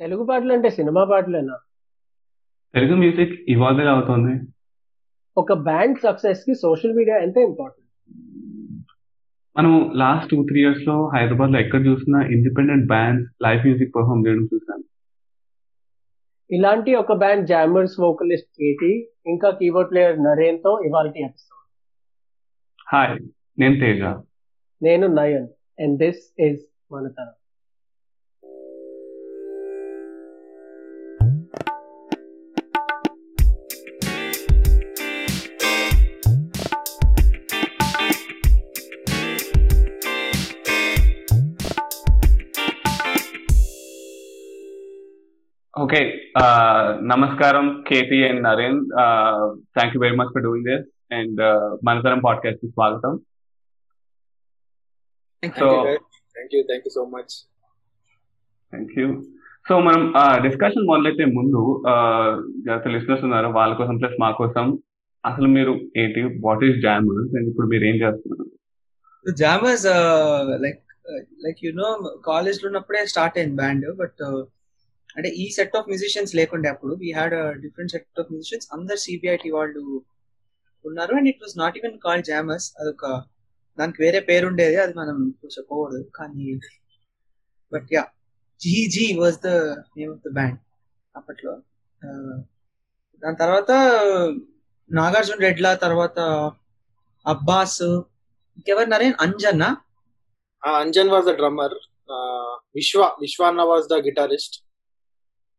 తెలుగు పాటలు అంటే సినిమా పాటలేనా? తెలుగు మ్యూజిక్ ఇవాల్వ్ అవుతుంది. ఒక బ్యాండ్ సక్సెస్కి సోషల్ మీడియా ఎంత ఇంపార్టెంట్? మనం లాస్ట్ టూ త్రీ ఇయర్స్లో హైదరాబాద్లో ఎక్కడ చూసినా independent bands live music perform చేయడం చూసాను ఇలాంటి ఒక బ్యాండ్ జామర్స్ వోకలిస్ట్ కేటీ ఇంకా కీబోర్డ్ ప్లేయర్ నరేన్తో ఇవాళ ఎపిసోడ్ హాయ్ నేను తేజ. నేను Nayan and this is okay నమస్కారం KP and Naren thank you very much for doing this and Manatharam పాడ్కాస్ట్కి స్వాగతం Thank So, you. Thank you. Thank you so much. Thank you so మనం discussion మొదలైతే ముందు listeners ఉన్నారు వాళ్ళ కోసం plus మా కోసం అసలు మీరు ఏంటి వాట్ ఈస్ జామర్స్ అండ్ ఇప్పుడు మీరు ఏం చేస్తున్నారు uh, like uh, like you know, కాలేజ్లో ఉన్నప్పుడే స్టార్ట్ అయింది బ్యాండ్ బట్ అంటే ఈ సెట్ ఆఫ్ మ్యూజిషియన్స్ లేకుండే అప్పుడు we had different set of musicians అందరు సిబిఐటి వాళ్ళు ఉన్నారు. And it was not even call Jammers అదొక దానికి వేరే పేరు ఉండేది. అది మనం ఇప్పుడు చెప్పకూడదు కానీ but yeah GG was the name of the band అప్పట్లో. దాని తర్వాత నాగార్జున రెడ్ల తర్వాత అబ్బాస్ ఇంకెవరు నరేన్ అంజన్నా Anjan was the drummer. Vishwa విశ్వాన్న was the guitarist.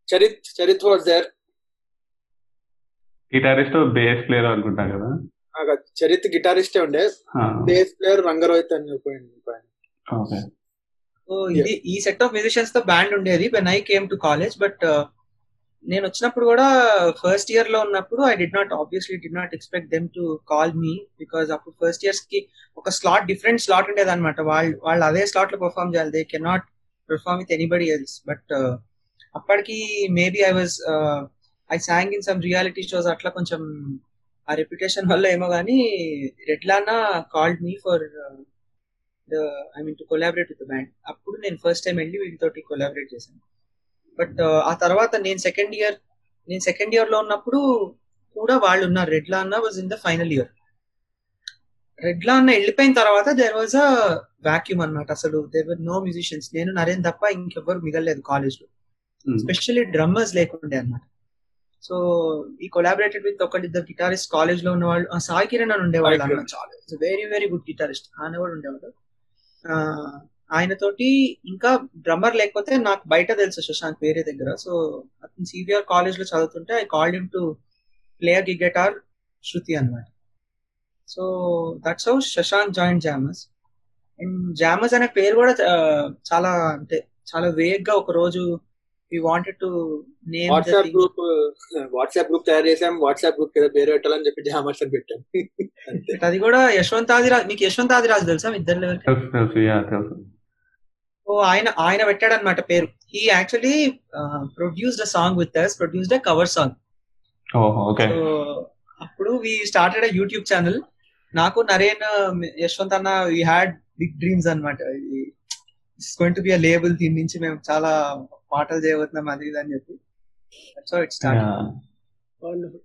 Charit Charit was there. Guitarist bass player అనుకుంటా కదా? చరిత్ గిటారిస్టే ఉండే. బేస్ ప్లేయర్ రంగరోహిత్ అని ఇది ఈ సెట్ ఆఫ్ మ్యూజిషియన్స్తో బ్యాండ్ ఉండేది when I came to college but నేను వచ్చినప్పుడు కూడా ఫస్ట్ ఇయర్లో ఉన్నప్పుడు I didn't obviously didn't expect them to call me because అప్పుడు ఫస్ట్ ఇయర్స్కి ఒక స్లాట్ డిఫరెంట్ స్లాట్ ఉండేది అనమాట వాళ్ళు వాళ్ళు అదే స్లాట్లో పర్ఫామ్ చేయాలి. They can not perform with anybody else but అప్పటికి maybe I was I sang in some reality shows అట్లా కొంచెం ఆ రెప్యుటేషన్ వల్ల ఏమో కానీ రెడ్లానా called me for I mean to collaborate with band అప్పుడు నేను ఫస్ట్ టైం వెళ్ళి వీళ్ళతోటి కొలాబరేట్ చేశాను. బట్ uh, ఆ తర్వాత నేను సెకండ్ ఇయర్ నేను సెకండ్ ఇయర్లో ఉన్నప్పుడు కూడా వాళ్ళు ఉన్నారు. రెడ్లా అన్న was in the final year Redla అన్న వెళ్ళిపోయిన తర్వాత దేర్ వాజ్ అ వాక్యూమ్ అనమాట అసలు దేర్ వర్ నో మ్యూజిషియన్స్ నేను నరేన్ తప్ప ఇంకెవ్వరు మిగలలేదు కాలేజ్లో. స్పెషల్లీ డ్రమ్మర్స్ లేకుండే అనమాట సో ఈ కొలాబరేటెడ్ విత్ ఒకళ్ళిద్దరు గిటారిస్ట్ కాలేజ్లో ఉన్నవాళ్ళు ఆ, సాయి కిరణ్ అని ఉండేవాళ్ళు అన్న. చాలా వెరీ వెరీ గుడ్ గిటారిస్ట్ ఆయన కూడా ఉండేవాడు. ఆయనతోటి ఇంకా డ్రమ్మర్ లేకపోతే నాకు బయట తెలుసు శశాంక్ వేరే దగ్గర. సో అతను సిబిఆర్ కాలేజ్లో చదువుతుంటే I called him to play గి గిటార్ శృతి అనమాట so that's how Shashank join Jammers and Jammers అనే పేరు కూడా చాలా అంటే చాలా వేగ్గా ఒక రోజు we wanted to name WhatsApp group WhatsApp group తయారు చేసాం. వాట్సాప్ గ్రూప్ ఏదో పేరు పెట్టాలని చెప్పి జామర్స్ అని పెట్టాం. అంతే. అది కూడా యశ్వంత్ ఆదిరాజ్ మీకు యశ్వంత్ ఆదిరాజ్ తెలుసా? ఇద్దరు లెవెల్ ఓ ఆయన ఆయన పెట్టాడు అనమాట పేరు he actually produced a song with us produced a cover song ఓహో ఓకే. సో అప్పుడు we started a YouTube channel నాకు నరేన్ యశ్వంత్ అన్న వీ హ్యాడ్ బిగ్ డ్రీమ్స్ అనమాట it's going to be a label దీని నుంచి మేము చాలా పాటలు చేయబోతున్నాం అది ఇది అని చెప్పి. సో ఇట్ స్టార్ట్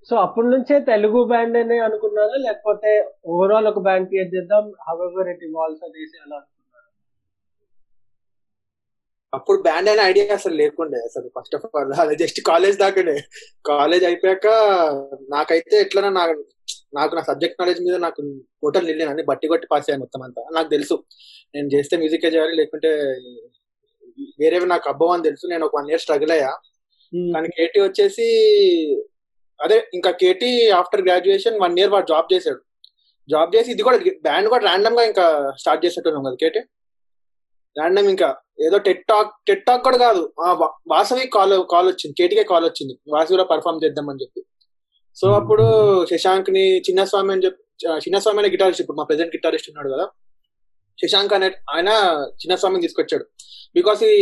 సో అప్పటి నుంచే తెలుగు బ్యాండ్ అనే అనుకున్నారా? లేకపోతే ఓవరాల్ ఒక బ్యాండ్ క్రియేట్ చేద్దాం హవెవర్ ఇట్ ఇవాల్వ్స్ అనేసి అలా అనుకున్నారా? అప్పుడు బ్యాండ్ అనే ఐడియా అసలు లేకుండే. అసలు ఫస్ట్ ఆఫ్ ఆల్ అది జస్ట్ కాలేజ్ దాకానే. కాలేజ్ అయిపోయాక నాకైతే ఎట్లా నాకు నాకు నా సబ్జెక్ట్ నాలెడ్జ్ మీద నాకు టోటల్ నిల్లేను అన్ని బట్టి కొట్టి పాస్ అయ్యాను మొత్తం అంతా. నాకు తెలుసు. నేను చేస్తే మ్యూజిక్ చేయాలి లేకుంటే వేరేవి నాకు అబ్బవు అని తెలుసు నేను ఒక వన్ ఇయర్ స్ట్రగుల్ అయ్యా. కానీ కేటీ వచ్చేసి అదే ఇంకా KT after graduation one year వాడు జాబ్ చేశాడు. జాబ్ చేసి ఇది కూడా బ్యాండ్ కూడా ర్యాండమ్గా ఇంకా స్టార్ట్ చేసేట్టున్నాం కదా కేటీ. ర్యాండమ్ ఇంకా ఏదో టెట్ టాక్ టెట్ టాక్ కూడా కాదు వాసవి కాల్ కాల్ వచ్చింది కేటీకే కాల్ వచ్చింది వాసవి కూడా పర్ఫామ్ చేద్దామని చెప్పి. సో అప్పుడు శశాంక్ని చిన్నస్వామి అని చెప్పి చిన్నస్వామి అనే గిటారిస్ట్ ఇప్పుడు మా ప్రెసెంట్ గిటారిస్ట్ ఉన్నాడు కదా. శశాంక్ అనే ఆయన చిన్నస్వామిని తీసుకొచ్చాడు. బికాస్ ఈ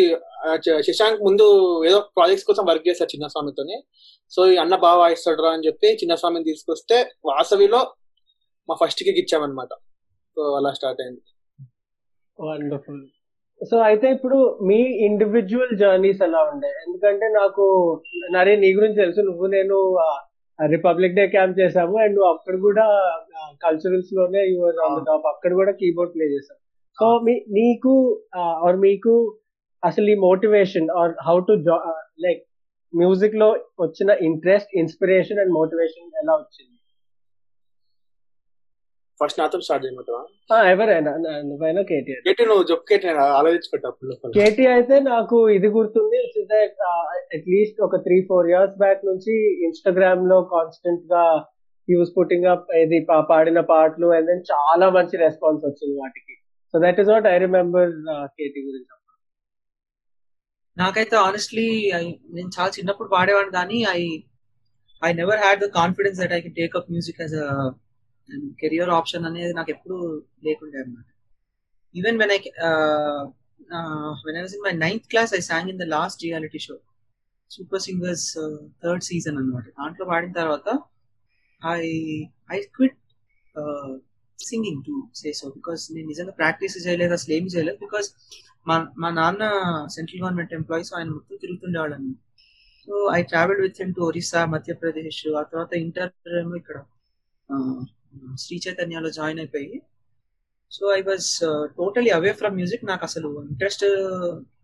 శశాంక్ ముందు ఏదో ప్రాజెక్ట్స్ కోసం వర్క్ చేశారు చిన్నస్వామితోని. సో ఈ అన్న బాగా వాయిస్తాడు అని చెప్పి చిన్నస్వామిని తీసుకొస్తే వాసవిలో మా ఫస్ట్కి ఇచ్చామన్నమాట. సో అలా స్టార్ట్ అయింది. వండర్ఫుల్ సో అయితే ఇప్పుడు మీ ఇండివిజువల్ జర్నీస్ ఎలా ఉండే? ఎందుకంటే నాకు నరే నీ గురించి తెలుసు. నువ్వు నేను రిపబ్లిక్ డే క్యాంప్ చేసాము అండ్ నువ్వు అక్కడ కూడా కల్చరల్స్లోనే యువర్ ఆన్ ద టాప్ అక్కడ కూడా కీబోర్డ్ ప్లే చేసావు సో మీ నీకు ఆర్ మీకు అసలు ఈ motivation or how to like మ్యూజిక్లో వచ్చిన ఇంట్రెస్ట్ ఇన్స్పిరేషన్ అండ్ మోటివేషన్ ఎలా వచ్చింది? ఫస్ట్ నాతో స్టార్ట్ చేయమంటావా? ఎవరైనా నువ్వైనా కేటీఆర్ కేటీ నువ్వు చెప్పు కేటీ ఆలోచించుకుంటా కేటీ అయితే నాకు ఇది గుర్తుంది అట్లీస్ట్ ఒక త్రీ ఫోర్ ఇయర్స్ బ్యాక్ నుంచి ఇన్స్టాగ్రామ్లో కాన్స్టెంట్గా యూస్ పుట్టింగ్ అప్ ఇది పాడిన పాటలు అండ్ దెన్ చాలా మంచి రెస్పాన్స్ వచ్చింది వాటికి. So that is what I remember KT గురించి నాకైతే ఆనెస్ట్లీ నేను చాలా చిన్నప్పుడు పాడేవాడిని కానీ I I never had the confidence that I can take up music as a career option అనేది నాకు ఎప్పుడు లేకుండే అనమాట even when I when I was in my ninth class I sang in the last reality show super singers third season అనమాట దాంట్లో పాడిన తర్వాత I I quit singing to say so because నేను నిజంగా ప్రాక్టీస్ చేయలేదు అసలు ఏమి చేయలేదు బికాస్ మా మా నాన్న సెంట్రల్ గవర్నమెంట్ ఎంప్లాయీస్ ఆయన మొత్తం తిరుగుతుండేవాళ్ళని so I travel with him to Orissa Madhya Pradesh ఆ తర్వాత ఇంటర్ ఏమో ఇక్కడ శ్రీ చైతన్యలో జాయిన్ అయిపోయి. So I was totally away from music నాకు అసలు ఇంట్రెస్ట్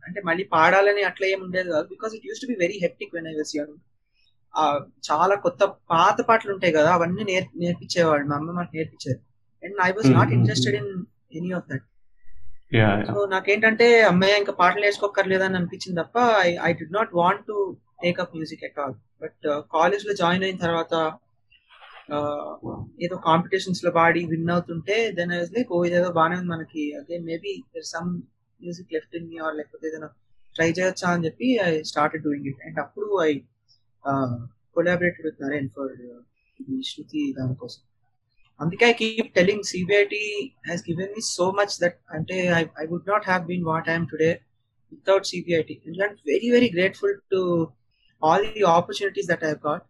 అంటే మళ్ళీ పాడాలని అట్లా ఏమి ఉండేది కాదు because it used to be very hectic when I was young చాలా కొత్త పాత పాటలు ఉంటాయి కదా అవన్నీ నేర్ నేర్పించేవాడు మా అమ్మ మాకు నేర్పించేది. And I was not. Interested in any of that so నాకేంటంటే అమ్మాయి ఇంకా పాటలు నేర్చుకోకర్లేదని అనిపించింది తప్ప I I didn't want to take up music at all but కాలేజ్లో జాయిన్ అయిన తర్వాత uh, ఏదో కాంపిటీషన్స్లో పాడి విన్ అవుతుంటే దెన్ ఐ లైక్ ఓ ఇదేదో బాగానే ఉంది మనకి. Again maybe some music left in me or లేకపోతే ఏదైనా ట్రై చేయొచ్చా అని చెప్పి I started doing it and అప్పుడు I collaborated with Naren for Shruti దానికోసం. అందుకే I keep telling CBIT has given me so much that అంటే I I would not have been what I'm today without CBIT and very very grateful to all the opportunities that I got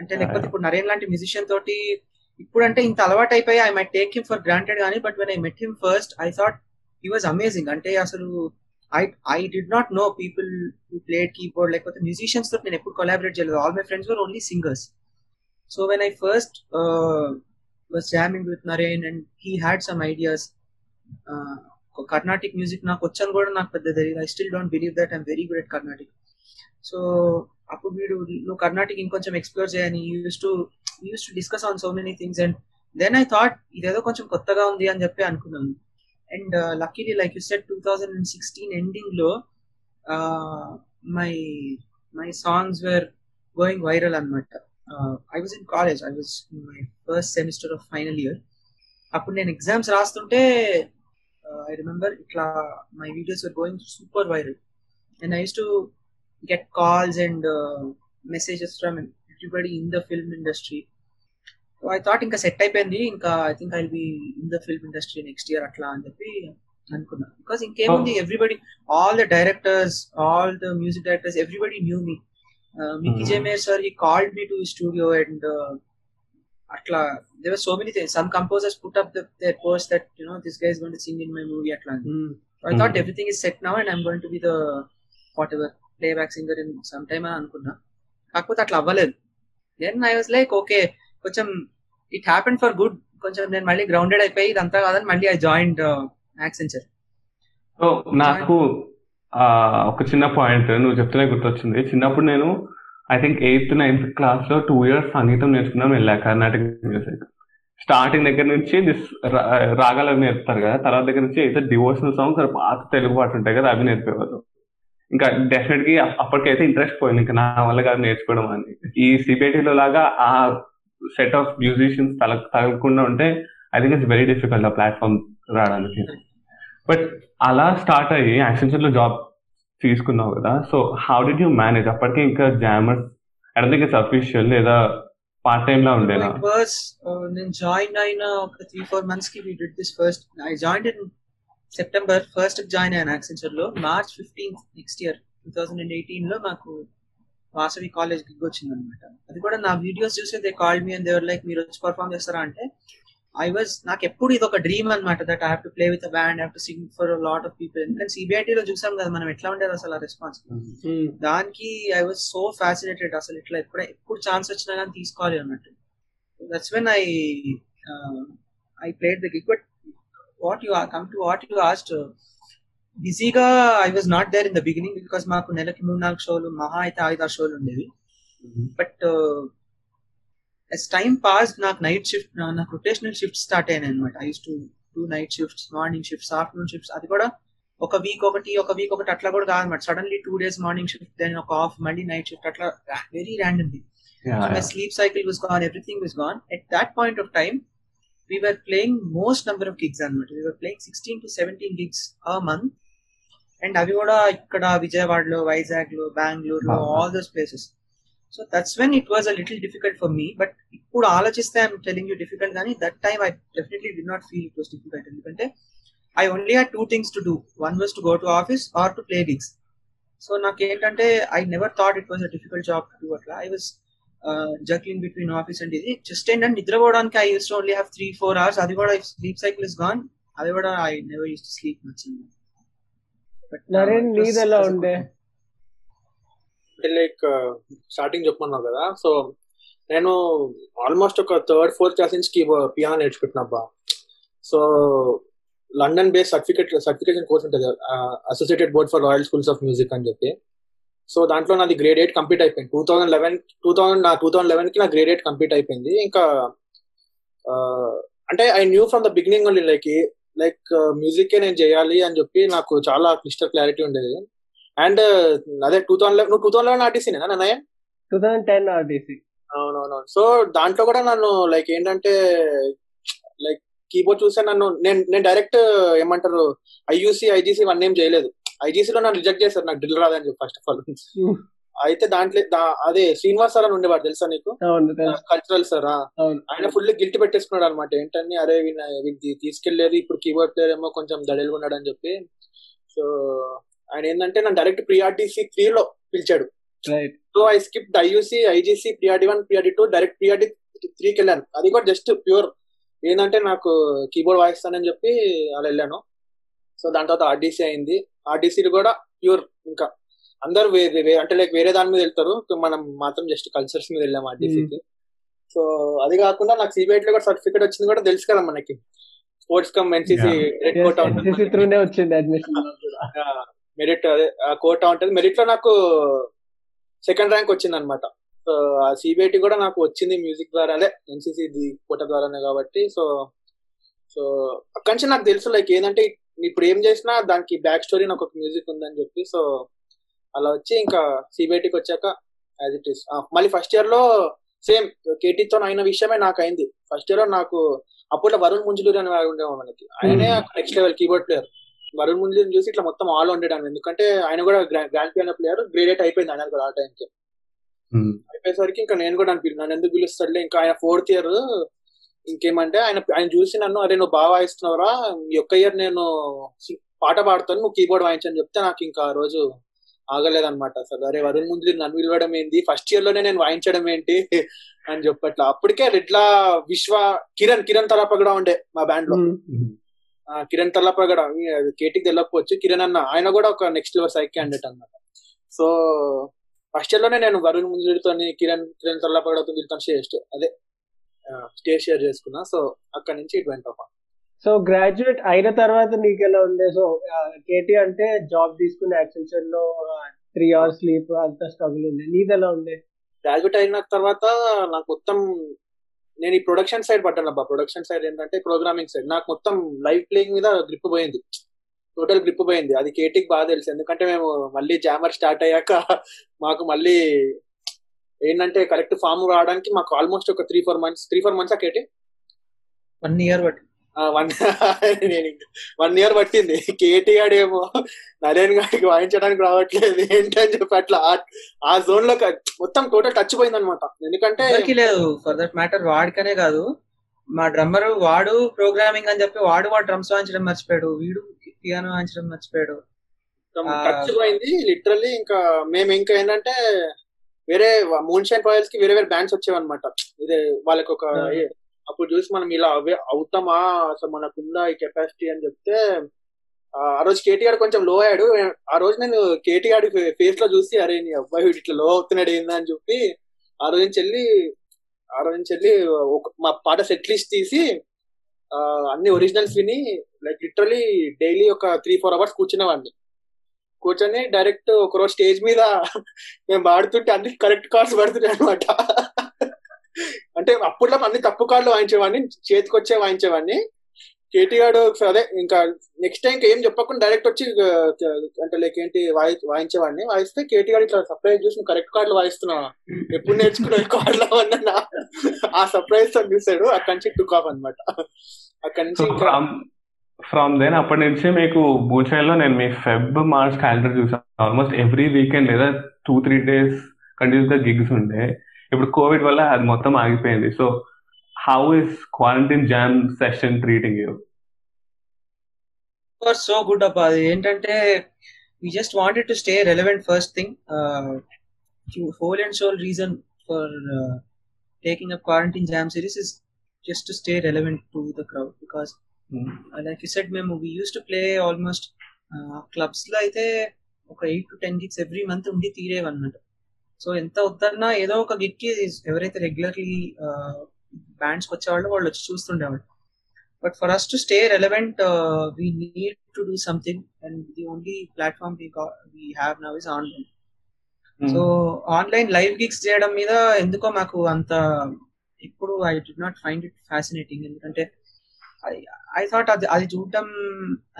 అంటే లేకపోతే ఇప్పుడు నరేన్ లాంటి musician తోటి ఇప్పుడు అంటే ఇంత అలవాటు అయిపోయి I my take him for granted కానీ but when I met him first I thought he was amazing అంటే అసలు I I did not know people who played keyboard లేకపోతే మ్యూజిషియన్స్తో నేను ఎప్పుడు కొలాబరేట్ చేయలేదు. All my friends were only singers so when I first was jamming with Naren and he had some ideas. Uh, Carnatic music నాకు వచ్చాను కూడా నాకు పెద్ద తెలియదు. I still don't believe that I'm very good at Carnatic so అప్పుడు వీడు నువ్వు కర్ణాటిక్ ఇంకొంచెం ఎక్స్ప్లోర్ చేయని used to used to discuss on so many things and then I thought ఇదేదో కొంచెం కొత్తగా ఉంది అని చెప్పి అనుకున్నాను. And luckily like you said two thousand and sixteen ఎండింగ్లో my my songs were going viral అనమాట I was in college I was my first semester of final year అప్పుడు నేను ఎగ్జామ్స్ రాస్తుంటే ఐ రిమెంబర్ ఇట్లా my videos are going super viral and I used to get calls and messages from everybody in the film industry I thought ఇంకా set అయిపోయింది. ఇంకా I think I be in the film industry next year అట్లా అని చెప్పి అనుకున్నా. Because ఇంకేముంది? Everybody all the directors all the music directors everybody knew me Mickey J Meyer sir he called me to studio and అట్లా there so many things some composers put up their post that you know this guy is going to sing in my movie అట్లా I thought everything is set now and I'm going to be the whatever playback singer in some time అని అనుకున్నా. కాకపోతే అట్లా అవ్వలేదు. Then I was like okay కొంచెం it happen for good కొంచెం నేను మళ్ళీ గ్రౌండెడ్ అయిపోయి ఇదంతా కాదని మళ్ళీ ఐ జాయింట్ యాక్సెంచర్ నాకు ఒక చిన్న పాయింట్ నువ్వు చెప్తూనే గుర్తొచ్చింది. చిన్నప్పుడు నేను ఐ థింక్ ఎయిత్ నైన్త్ క్లాస్లో టూ ఇయర్స్ సంగీతం నేర్చుకున్నాం వెళ్ళా కర్ణాటక మ్యూజిక్ స్టార్టింగ్ దగ్గర నుంచి దిస్ రాగాలు అవి నేర్పుతారు కదా తర్వాత దగ్గర నుంచి అయితే డివోషనల్ సాంగ్స్ పాత తెలుగు పాటలు ఉంటాయి కదా అవి నేర్పేవారు ఇంకా డెఫినెట్గా అప్పటికైతే ఇంట్రెస్ట్ పోయింది ఇంకా నా వల్ల కాదు నేర్చుకోవడం అని. ఈ సిబిఐటీలో లాగా ఆ సెట్ ఆఫ్ మ్యూజిషియన్స్ తల తగలకుండా ఉంటే I think it's very difficult ఆ ప్లాట్ఫామ్ రావడానికి. బట్ అలా స్టార్ట్ అయ్యి యాక్సెంచర్లో జాబ్ తీసుకున్నావు కదా so how did you manage అప్పటికే ఇంకా Jammers I think it's official లేదా పార్ట్ టైం లా ఉండేనా? Uh, నేను జాయిన్ అయిన ఒక త్రీ ఫోర్ మంత్స్కి we did this first I join in September first join అయ్యాను యాక్సెంచర్లో March fifteenth next year two thousand and ఎయిటీన్లో నాకు వాసవి కాలేజ్కి వచ్చింది అనమాట అది కూడా నా వీడియోస్ చూసి they call me and they were like మీరు వచ్చి పర్ఫామ్ చేస్తారా? అంటే ఐ వాజ్ నాకు ఎప్పుడు ఇది ఒక డ్రీమ్ అనమాట that I have to play with band have to sing for lot of people ఎందుకంటే సిబిఐటీ లో చూసాం కదా మనం ఎట్లా ఉండేది అసలు ఆ రెస్పాన్స్ దానికి ఐ వాజ్ సో ఫ్యాసినేటెడ్ అసలు ఇట్లా ఎప్పుడే ఎప్పుడు ఛాన్స్ వచ్చినా కానీ తీసుకోవాలి అన్నట్టు. That's when I I played the gig but what you come to what you asked బిజీగా I was not there in the beginning because మాకు నెలకి మూడు నాలుగు షోలు మహా అయితే ఐదు ఆరు షోలు ఉండేవి. బట్ ఎస్ టైం పాస్ నాకు నైట్ షిఫ్ట్ నాకు రొటేషనల్ షిఫ్ట్ స్టార్ట్ అయినాయి అనమాట I to two night shifts morning shifts afternoon shifts అది కూడా ఒక వీక్ ఒకటి ఒక వీక్ ఒకటి అట్లా కూడా కాదన్నమాట. Suddenly two days morning shift then ఒక ఆఫ్ మళ్ళీ నైట్ షిఫ్ట్ అట్లా very my sleep cycle was gone, everything was gone. At that point of time, we were playing most number of gigs అనమాట we were playing 16 to 17 gigs a month. And అవి కూడా ఇక్కడ విజయవాడలో వైజాగ్లో బెంగళూరులో. All those places so that's when it was a little difficult for me but ఇప్పుడు ఆలోచిస్తే I'm telling you difficult కానీ that time I definitely didn't feel it was difficult ఎందుకంటే I only had two things to do one was to go to office or to play gigs so నాకు ఏంటంటే I never thought it was a difficult job to do అట్లా I was juggling between office and ఇది. Just ఏంటంటే నిద్రపోవడానికి I used only have three four hours అది కూడా sleep cycle is gone అది కూడా I never used to sleep much Naren నీది ఎలా ఉండే? లైక్ స్టార్టింగ్ చెప్పమన్నావు కదా. సో నేను ఆల్మోస్ట్ ఒక థర్డ్ ఫోర్త్ క్లాస్ నుంచి piano నేర్చుకుంటున్నాబ్బా so London base certificate certification course ఉంటుంది. Associated Board for Royal Schools of Music అని చెప్పి. సో దాంట్లో నాది గ్రేడ్ ఎయిట్ కంప్లీట్ అయిపోయింది. Two thousand eleven two thousand నా టూ థౌసండ్ లెవెన్కి నా గ్రేడ్ ఎయిట్ కంప్లీట్ అయిపోయింది. ఇంకా uh, అంటే I knew from the beginning only like like music నేను చేయాలి అని చెప్పి నాకు చాలా క్లిస్టర్ క్లారిటీ ఉండేది. అండ్ అదే టూ థౌసండ్ లెవెన్ నువ్వు టూ థౌసండ్ లెవెన్ ఆర్టీసీ నేనా నన్నయ్య టూ థౌసండ్ టెన్ ఆర్టీసీ అవునవును. సో దాంట్లో కూడా నన్ను లైక్ ఏంటంటే లైక్ కీబోర్డ్ చూస్తే నన్ను నేను నేను డైరెక్ట్ ఏమంటారు ఐయూసీ ఐజీసీ వన్ ఏం చేయలేదు. ఐజీసీలో నన్ను రిజెక్ట్ చేశారు నాకు డ్రిల్ రాదని చెప్పి ఫస్ట్ ఆఫ్ ఆల్ అయితే దాంట్లో అదే శ్రీనివాస్ సార్ అని ఉండేవాడు తెలుసా నీకు. కల్చరల్ సార్ ఆయన ఫుల్ గిల్ట్ పెట్టేసుకున్నాడు అనమాట. ఏంటని అరే వీళ్ళ తీసుకెళ్ళేదు ఇప్పుడు కీబోర్డ్ ప్లేయర్ ఏమో కొంచెం దడేలుగా ఉన్నాడు అని చెప్పి. సో ఆయన ఏంటంటే నన్ను డైరెక్ట్ ప్రియార్టీసీ త్రీ లో పిలిచాడు. So I skip IUC IGC priority one priority two direct priority త్రీకి వెళ్ళాను. అది కూడా జస్ట్ ప్యూర్ ఏంటంటే నాకు కీబోర్డ్ వాయిస్తానని చెప్పి అలా వెళ్ళాను. సో దాని తర్వాత ఆర్డీసీ అయింది. ఆర్డీసీ కూడా ప్యూర్ ఇంకా అందరూ వేరే అంటే లైక్ వేరే దాని మీద వెళ్తారు. మనం మాత్రం జస్ట్ కల్చర్స్ మీద వెళ్ళాము ఆర్డీసీకి సో అది కాకుండా నాకు సిబిఐట్లో కూడా సర్టిఫికేట్ వచ్చింది కూడా తెలుసు కదా మనకి. Sports cum NCC red quota వచ్చింది మెరిట్ అదే ఆ కోటా ఉంటుంది. మెరిట్లో నాకు సెకండ్ ర్యాంక్ వచ్చింది అనమాట సో ఆ సిబిఐటి కూడా నాకు వచ్చింది మ్యూజిక్ ద్వారా అదే ఎన్సీసీ కోటా ద్వారానే కాబట్టి సో సో అక్కడి నుంచి నాకు తెలుసు లైక్ ఏంటంటే ఇప్పుడు ఏం చేసినా దానికి బ్యాక్ స్టోరీ నాకు ఒక మ్యూజిక్ ఉందని చెప్పి సో అలా వచ్చి ఇంకా సిబిఐటికి వచ్చాక యాజ్ ఇట్ ఈస్ మళ్ళీ ఫస్ట్ ఇయర్లో సేమ్ కేటీతో అయిన విషయమే నాకు అయింది. ఫస్ట్ ఇయర్లో నాకు అప్పుడు వరుణ్ ముంజులూరి అని వాడు ఉండేవాడు మనకి. ఆయనే next level keyboard player Varun Munjuluri చూసి ఇట్లా మొత్తం ఆల్ ఉండేదాన్ని ఎందుకంటే ఆయన కూడా గ్రాండ్ పియానో ప్లేయర్ గ్రేడెట్ అయిపోయింది ఆయన కూడా ఆ టైంకి అయిపోయేసరికి ఇంకా నేను కూడా అనిపించింది నన్ను ఎందుకు పిలుస్తాడులే? ఇంకా ఆయన ఫోర్త్ ఇయర్ ఇంకేమంటే ఆయన ఆయన చూసి నన్ను అరే నువ్వు బాగా వాయిస్తున్నావురా. ఈ ఒక్క ఇయర్ నేను పాట పాడుతాను నువ్వు కీబోర్డ్ వాయించని చెప్తే నాకు ఇంకా ఆ రోజు ఆగలేదన్నమాట అసలు. అరే వరుణ్ ముందు నన్ను పిలవడం ఏంటి ఫస్ట్ ఇయర్లోనే నేను వాయించడం ఏంటి? అని చెప్పట్లా. అప్పటికే రెడ్లా విశ్వ కిరణ్ కిరణ్ తలప కూడా ఉండే మా బ్యాండ్లో. ఆ, కిరణ్ తల్లప్ప కూడా కేటీకి తెలియకపోవచ్చు కిరణ్ అన్న ఆయన కూడా ఒక నెక్స్ట్ లెవెల్ సైక్ క్యాండిడేట్ అన్నమాట. సో ఫస్ట్ ఇయర్లోనే నేను వరుణ్ ముంజుడితో కిరణ్ కిరణ్ తల్లప్ప కూడా వీళ్ళతో షేర్ అదే స్టేజ్ షేర్ చేసుకున్నా. సో అక్కడ నుంచి ఇట్ వెంట సో గ్రాడ్యుయేట్ అయిన తర్వాత నీకు ఎలా ఉండే? సో కేటీ అంటే జాబ్ తీసుకుని యాక్సెంచర్లో త్రీ అవర్స్ స్లీప్ అంత స్ట్రగుల్ ఉంది నీది ఎలా ఉండే? గ్రాడ్యుయేట్ అయిన తర్వాత నాకు మొత్తం నేను ఈ ప్రొడక్షన్ సైడ్ పడ్డాను అబ్బా. ప్రొడక్షన్ సైడ్ ఏంటంటే ప్రోగ్రామింగ్ సైడ్ నాకు మొత్తం లైవ్ ప్లేయింగ్ మీద గ్రిప్ పోయింది. టోటల్ గ్రిప్ పోయింది. అది కేటీకి బాగా తెలుసు. ఎందుకంటే మేము మళ్ళీ జామర్ స్టార్ట్ అయ్యాక మాకు మళ్ళీ ఏంటంటే కరెక్ట్ ఫామ్ రావడానికి మాకు ఆల్మోస్ట్ ఒక three four months three four months KT one year బట్టి వన్ నేను వన్ ఇయర్ పట్టింది. కేటీ గాడేమో నరేన్ గారికి వాయించడానికి రావట్లేదు. ఏంటి అని చెప్పి అట్లా ఆ- జోన్లో మొత్తం టోటల్ టచ్ పోయింది అనమాట ఎందుకంటే లేదు. ఫర్ దట్ మ్యాటర్ వాడికనే కాదు. మా డ్రమ్మర్ వాడు ప్రోగ్రామింగ్ అని చెప్పి వాడు వాడు డ్రమ్స్ వాయించడం మర్చిపోయాడు. వీడు పియానో వాయించడం మర్చిపోయాడు. టచ్ పోయింది. లిటరల్లీ ఇంకా మేము ఇంకా ఏంటంటే వేరే మూన్ షైన్ రాయల్స్కి వేరే వేరే బ్యాండ్స్ వచ్చేవన్నమాట. ఇదే వాళ్ళకి ఒక. అప్పుడు చూసి మనం ఇలా అవే అవుతామా? అసలు మనకుందా ఈ కెపాసిటీ అని చెప్తే ఆ రోజు కేటీఆర్ కొంచెం లో అయ్యాడు. ఆ రోజు నేను కేటీఆర్ ఫేస్లో చూసి అరే నీ అబ్బాయి ఇట్లా లో అవుతున్నాడు ఏందా? అని చెప్పి ఆ రోజు నుంచి వెళ్ళి ఆ రోజు నుంచి వెళ్ళి ఒక మా పాట సెట్ లిస్ట్ తీసి అన్ని ఒరిజినల్స్ విని లైక్ లిటరలీ డైలీ ఒక త్రీ ఫోర్ అవర్స్ కూర్చునేవాడిని. కూర్చొని డైరెక్ట్ ఒక రోజు స్టేజ్ మీద మేము పాడుతుంటే అన్ని కరెక్ట్ కార్డ్స్ పడుతున్నాయి అనమాట అంటే అప్పట్లో అన్ని తప్పు కార్డులు వాయించేవాడిని చేతికి వచ్చే వాయించేవాడిని. కేటీ గారు అదే ఇంకా నెక్స్ట్ టైం ఏం చెప్పకుండా డైరెక్ట్ వచ్చి అంటే లైక్ ఏంటి వాయి వాయించేవాడిని. వాయిస్తే కేటీ గారు ఇట్లా సర్ప్రైజ్ చూసి కరెక్ట్ కార్డులు వాయిస్తున్నా ఎప్పుడు నేర్చుకున్న కార్డులు అవన్నీ ఆ సర్ప్రైజ్తో చూసాడు అక్కడి నుంచి టుక్ ఆఫ్ అనమాట అక్కడి నుంచి ఫ్రమ్ ఫ్రమ్ దెన్ అప్పటి నుంచి మీకు బూచాయిలో నేను మీ ఫెబ్ మార్చ్ క్యాలెండర్ చూసాను. ఆల్మోస్ట్ ఎవ్రీ వీకెండ్ లేదా టూ త్రీ డేస్ కంటిన్యూస్గా గిగ్స్ ఉండే. ఇప్పుడు కోవిడ్ వల్ల అది మొత్తం ఆగిపోయింది. So how is quarantine jam session treating you for so good అబ్బా. అది ఏంటంటే we just wanted to stay relevant first thing whole and sole reason for taking up quarantine jam series is just to stay relevant to the crowd because like you said మేము we used to play almost క్లబ్స్లో అయితే ఒక eight to ten gigs every month ఉండి తీరేవన్నమాట. So ఎంత వద్దన్నా ఏదో ఒక గిగ్కి ఎవరైతే రెగ్యులర్లీ బ్యాండ్స్కి వచ్చేవాళ్ళు వాళ్ళు వచ్చి చూస్తుండేవాళ్ళు. But for us to stay relevant we need to do something and the only platform we have now is online so online live gigs చేయడం మీద ఎందుకో మాకు అంత ఇప్పుడు I'd not find it fascinating ఎందుకంటే ఐ థాట్ అది అది చూడటం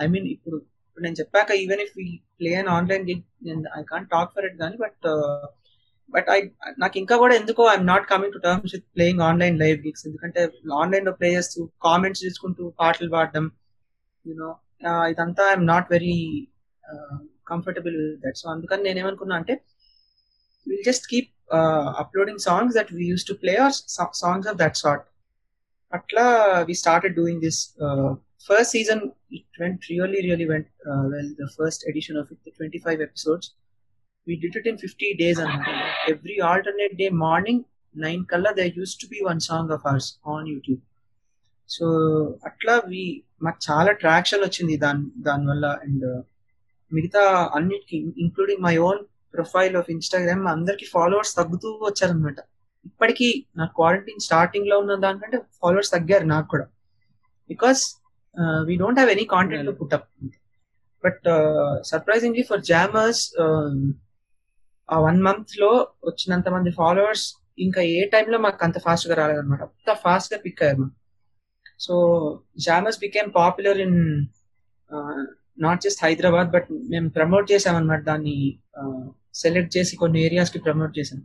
ఐ మీన్ ఇప్పుడు ఇప్పుడు నేను చెప్పాక even if we play an online gig I can't talk for it కానీ బట్ బట్ ఐ నాకు ఇంకా కూడా ఎందుకో I'm not coming to terms with playing online live gigs ఎందుకంటే ఆన్లైన్లో ప్లే చేస్తూ కామెంట్స్ తీసుకుంటూ పాటలు పాడడం యూనో ఇదంతా I'm not very comfortable with that. So అందుకని నేను ఏమనుకున్నా అంటే will just keep uploading songs that we used to play or songs of that sort అట్లా we started doing this first season it went really really went well the first edition of it twenty five episodes we did it in 50 days and every alternate day morning 9 kalla there used to be one song of ours on youtube. So అట్లా we మాకు చాలా traction వచ్చింది దాని దానివల్ల and మిగతా అన్నిటికి including my own profile of Instagram అందరికి followers తగ్గుతూ వచ్చారనమాట ఇప్పటికీ నా క్వారంటైన్ స్టార్టింగ్లో ఉన్న దానికంటే ఫాలోవర్స్ తగ్గారు నాకు కూడా. Because we don't have any content put up but surprisingly for jammers ఆ వన్ మంత్లో వచ్చినంత మంది ఫాలోవర్స్ ఇంకా ఏ టైంలో మాకు అంత ఫాస్ట్గా రాలేదన్నమాట. అంత ఫాస్ట్గా పిక్ అయ్యారు. So jammers became popular in not just Hyderabad but మేము ప్రమోట్ చేసామన్నమాట దాన్ని సెలెక్ట్ చేసి కొన్ని ఏరియాస్కి ప్రమోట్ చేసాం.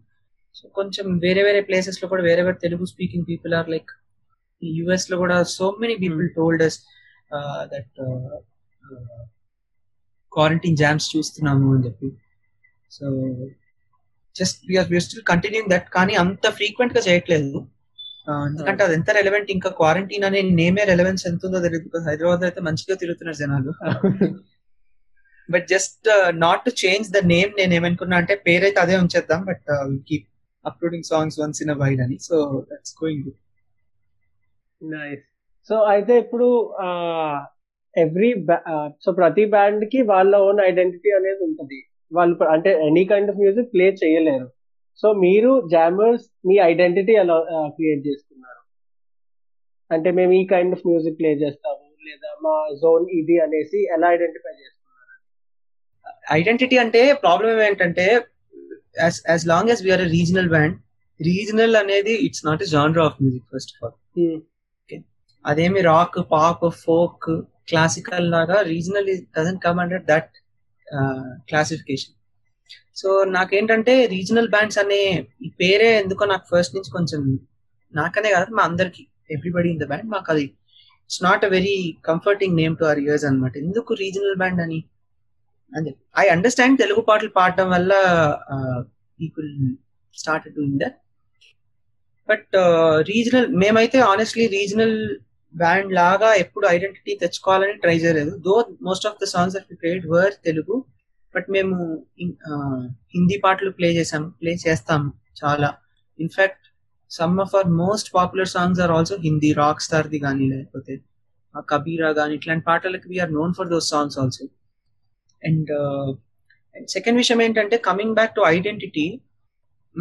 సో కొంచెం వేరే వేరే ప్లేసెస్లో కూడా వేరే వేరే Telugu speaking people or like యుఎస్లో కూడా so many people told us that quarantine jams చూస్తున్నాము అని చెప్పి. So just we're still continuing that కానీ అంత ఫ్రీక్వెంట్గా చేయట్లేదు. ఎందుకంటే అది ఎంత రెలవెంట్ ఇంకా క్వారంటైన్ అనే నేమే రెలవెన్స్ ఎంత ఉందో తెలియదు బికాస్ హైదరాబాద్ అయితే మంచిగా తిరుగుతున్నారు జనాలు. But just not to change the name నేను ఏమనుకున్నా అంటే పేరైతే అదే ఉంచేద్దాం but keep uploading songs once in while అని. So that's going good nice so అయితే ఇప్పుడు ఎవ్రీ సో ప్రతి బ్యాండ్కి వాళ్ళ ఓన్ ఐడెంటిటీ అనేది ఉంటుంది. వాళ్ళు అంటే any kind of music play చేయలేరు. సో మీరు జామర్స్ మీ ఐడెంటిటీ ఎలా క్రియేట్ చేసుకున్నారు? అంటే మేము ఈ కైండ్ ఆఫ్ మ్యూజిక్ ప్లే చేస్తాము లేదా మా జోన్ ఇది అనేసి ఎలా ఐడెంటిఫై చేసుకున్నారు ఐడెంటిటీ అంటే ప్రాబ్లం ఏంటంటే as long as we're regional band regional అనేది it's not a genre of music first of all అదేమి రాక్ పాప్ ఫోక్ క్లాసికల్ లాగా regional doesn't come under that classification so నాకేంటంటే రీజనల్ బ్యాండ్స్ అనే ఈ పేరే ఎందుకో నాకు ఫస్ట్ నుంచి కొంచెం నాకనే కాదు మా అందరికి. ఎవ్రీబడి ఇన్ ద బ్యాండ్ మాకు అది it's not a very comforting name to our ears అనమాట ఎందుకు రీజనల్ బ్యాండ్ అని? అదే ఐ అండర్స్టాండ్ తెలుగు పాటలు పాడటం వల్ల people start doing that but regional మేమైతే ఆనెస్ట్లీ రీజనల్ బ్యాండ్ లాగా ఎప్పుడు ఐడెంటిటీ తెచ్చుకోవాలని ట్రై చేయలేదు. Though most of the songs of played were Telugu but మేము హిందీ పాటలు ప్లే చేసాం ప్లే చేస్తాం చాలా. In fact some of our most popular songs are also Hindi Rockstar the కానీ లేకపోతే కబీరా కానీ ఇట్లాంటి పాటలకి we're known for those songs also and second విషయం ఏంటంటే కమింగ్ బ్యాక్ టు ఐడెంటిటీ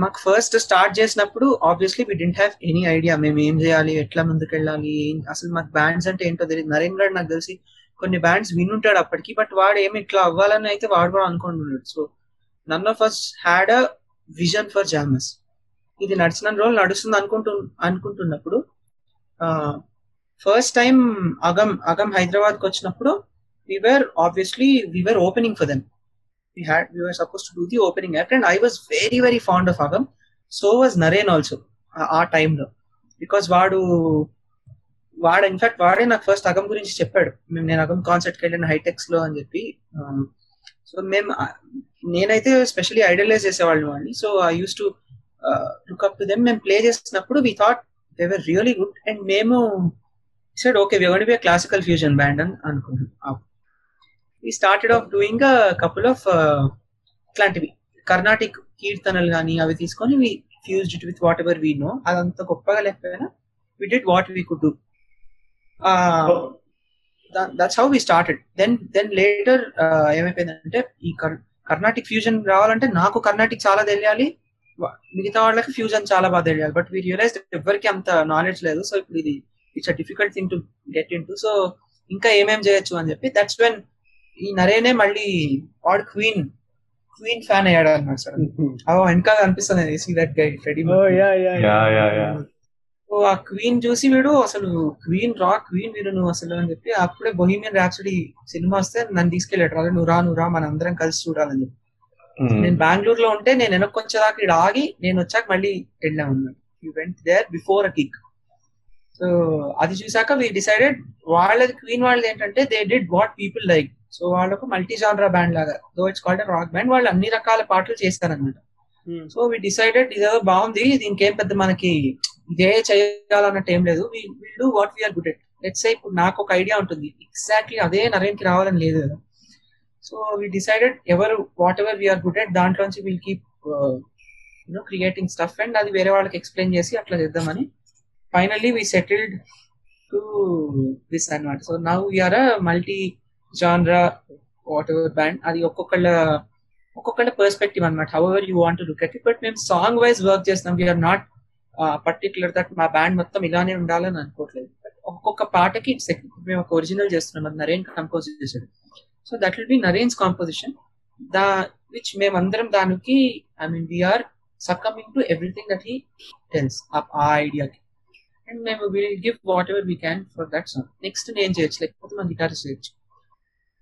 మాకు ఫస్ట్ స్టార్ట్ చేసినప్పుడు obviously we didn't have any idea మేము ఏం చేయాలి? ఎట్లా ముందుకు వెళ్ళాలి అసలు మాకు బ్యాండ్స్ అంటే ఏంటో తెలియదు. నరేంద్ర గారు నాకు తెలిసి కొన్ని బ్యాండ్స్ వినుంటాడు అప్పటికి బట్ వాడు ఏమి ఇట్లా అవ్వాలని అయితే వాడు కూడా అనుకుంటున్నాడు. So none of us had a vision for jams ఇది నడిచిన రోజు నడుస్తుంది అనుకుంటు అనుకుంటున్నప్పుడు ఫస్ట్ టైం అగం అగం హైదరాబాద్కి వచ్చినప్పుడు we were obviously we were opening for them we had we were supposed to do the opening act and i was very very fond of agam. So was naren also ఆ- ఆ టైంలో because వాడు వాడు in fact వాడే నాకు first అగం గురించి చెప్పాడు. మేము నేను అగం కాన్సర్ట్కి వెళ్ళిన హైటెక్స్లో అని చెప్పి. Um, సో uh, మేము నేనైతే స్పెషల్లీ ఐడలైజ్ చేసేవాళ్ళు వాడిని. So I used to look up to them మేము ప్లే చేసినప్పుడు we thought they were really good and మేము said okay we be classical fusion band అని అనుకున్నాం ఈ started of doing couple of ఇట్లాంటివి. కర్ణాటిక్ కీర్తనలు కానీ అవి తీసుకొని we fused it with whatever we know అదంత గొప్పగా లేకపోయినా we did what we could do that's how we started then then later ఏమైపోయిందంటే ఈ కర్- కర్ణాటిక్ ఫ్యూజన్ రావాలంటే నాకు కర్ణాటిక్ చాలా తెలియాలి. మిగతా వాళ్ళకి ఫ్యూజన్ చాలా బాగా తెలియాలి. బట్ వీ రియలైజ్ ఎవరికి అంత నాలెడ్జ్ లేదు. సో ఇప్పుడు ఇది it's a difficult thing to get into so ఇంకా ఏమేం చేయొచ్చు అని చెప్పి దట్స్ వెన్ ఈ నరేనే మళ్ళీ వాడు క్వీన్ క్వీన్ ఫ్యాన్ అయ్యాడు అన్నాడు సార్. అవ వెనకాల అనిపిస్తుంది see that guy Freddie oh yeah yeah yeah. Yeah yeah so ఆ క్వీన్ చూసి వీడు అసలు క్వీన్ రా క్వీన్ వీడు నువ్వు అసలు అని చెప్పి అప్పుడే బొహీమియన్ ర్యాప్సడీ సినిమా వస్తే నన్ను తీసుకెళ్ళాడు. రా నువ్వు రా నువ్వు రా మన అందరం కలిసి చూడాలని చెప్పి. నేను బెంగళూరులో ఉంటే నేను వెనక్కి వచ్చేదాకా ఇక్కడ ఆగి నేను వచ్చాక మళ్ళీ వెళ్ళాం అన్నమాట you went there before a kick so అది చూసాక వి డిసైడెడ్ వాళ్ళది క్వీన్ వాళ్ళది ఏంటంటే they did what people like so వాళ్ళకు మల్టీ జానరా బ్యాండ్ లాగా though it's called rock band వాళ్ళు అన్ని రకాల పాటలు చేస్తారన్నమాట. సో వి డిసైడెడ్ ఇదేదో బాగుంది దీనికి ఏం పెద్ద మనకి ఇదే చేయాలన్నట్టు ఏం లేదు. Will do what we're good at let's say ఇప్పుడు నాకు ఒక ఐడియా ఉంటుంది ఎగ్జాక్ట్లీ అదే నరేన్కి రావాలని లేదు కదా. సో వి డిసైడెడ్ ఎవరు whatever we're good at దాంట్లోంచి will keep you know creating stuff and అది వేరే వాళ్ళకి ఎక్స్ప్లెయిన్ చేసి అట్లా చేద్దామని finally we settled to this అన్నమాట. So now we're a multi genre whatever band అది ఒక్కొక్కళ్ళ ఒక్కొక్కళ్ళ పర్స్పెక్టివ్ అనమాట however you want look at it but మేము సాంగ్ వైజ్ వర్క్ చేస్తాం వీఆర్ నాట్ పర్టికులర్ దట్ మా బ్యాండ్ మొత్తం ఇలానే ఉండాలని అనుకోవట్లేదు. ఒక్కొక్క పాటకి మేము ఒక ఒరిజినల్ చేస్తున్నాం. అది నరేన్ కంపోజ్ చేశాడు so that will be Naren's composition the which మేమందరం దానికి I mean we're succumbing to everything that he tells ఆ ఐడియాకి అండ్ మేము will give whatever we can for that song next నేను చేయొచ్చు. లేకపోతే మన గిటార్ చేయొచ్చు.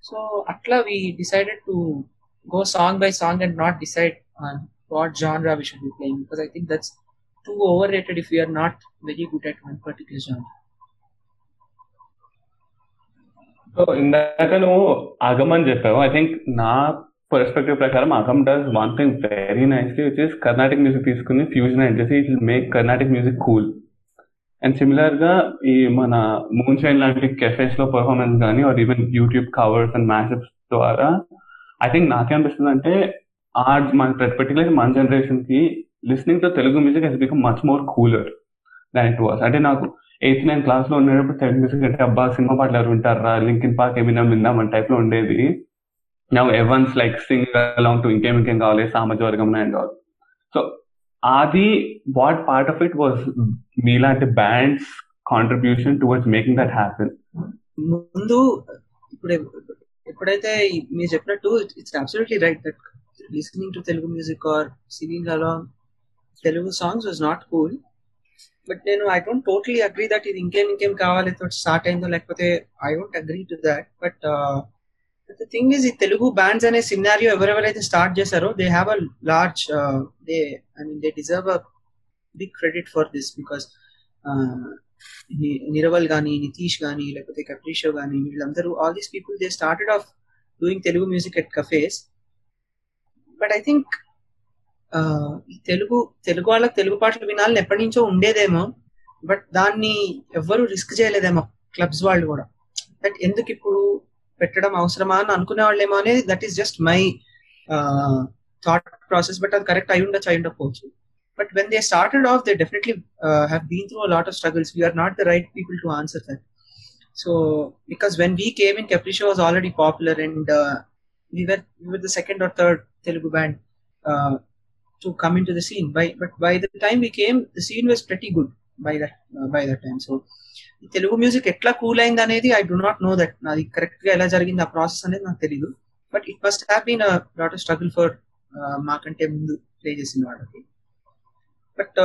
సో అట్లా we decided to go song by song and not decide on what genre we should be playing because I think that's too overrated if we are not very good at one particular genre. So ఇందాక నువ్వు అగమ్ అని చెప్పావు I think నా perspective ప్రకారం Agam does one thing very nicely which is Carnatic music తీసుకుని fusion అని చేసి it make Carnatic music cool and సిమిలర్గా ఈ మన మూన్ షైన్ లాంటి కెఫేస్లో పర్ఫార్మెన్స్ కానీ or even YouTube covers and mashups ద్వారా ఐ థింక్ నాకేమనిపిస్తుంది అంటే ఆ మన పర్టికులర్ మన జనరేషన్కి లిస్నింగ్తో Telugu music has become much more cooler than it was అంటే నాకు ఎయిత్ నైన్ క్లాస్లో ఉండేటప్పుడు తెలుగు మ్యూజిక్ అంటే అబ్బా సినిమా పాటలు ఎవరు వింటారా లింకిన్ పార్క్ ఏమైనా విందాం అనే టైప్లో ఉండేది. నా ఎవన్స్ లైక్ సింగ్ అలాంగ్ టు ఇంకేం ఇంకేం కావాలి? వర్గం అండ్ ఆల్ సో అది what part of it was మీలాంటి bands contribution towards making that happen ముందు ఇప్పుడు ఎప్పుడైతే మీరు చెప్పినట్టు it's absolutely right that listening to Telugu music or singing along Telugu songs was not cool but నేను I don't totally agree that ఇది ఇంకేం ఇంకేం కావాలి స్టార్ట్ అయిందో లేకపోతే I don't agree to that but the thing is ఈ Telugu bands అనే scenario ఎవరెవరైతే స్టార్ట్ చేశారో they have a large they I mean they deserve a big credit for this because Niraval కానీ నితీష్ కానీ లేకపోతే కప్రీషో కానీ వీళ్ళందరూ all these people they started off doing Telugu music at cafes but I think Telugu Telugu వాళ్ళకి తెలుగు పాటలు వినాలని ఎప్పటి నుంచో ఉండేదేమో బట్ దాన్ని ఎవ్వరు రిస్క్ చేయలేదేమో క్లబ్స్ వాళ్ళు కూడా. దట్ ఎందుకు ఇప్పుడు పెట్టడం అవసరమా అని అనుకునే వాళ్ళేమో అనేది that is just my thought process but అది కరెక్ట్ అయి ఉండొచ్చు అయి ఉండకపోవచ్చు but when they started off they definitely uh, have been through a lot of struggles we are not the right people to answer that so because when we came in capricio was already popular and uh, we were we were the second or third telugu band uh, to come into the scene by but by the time we came the scene was pretty good uh, by that time. So ఈ Telugu music ఎట్లా cool అయింది అనేది I do not know that అది కరెక్ట్గా ఎలా జరిగింది ఆ process అనేది నాకు తెలియదు but it must have been lot of struggle for మాకంటే ముందు ప్లే చేసిన వాళ్ళకి. But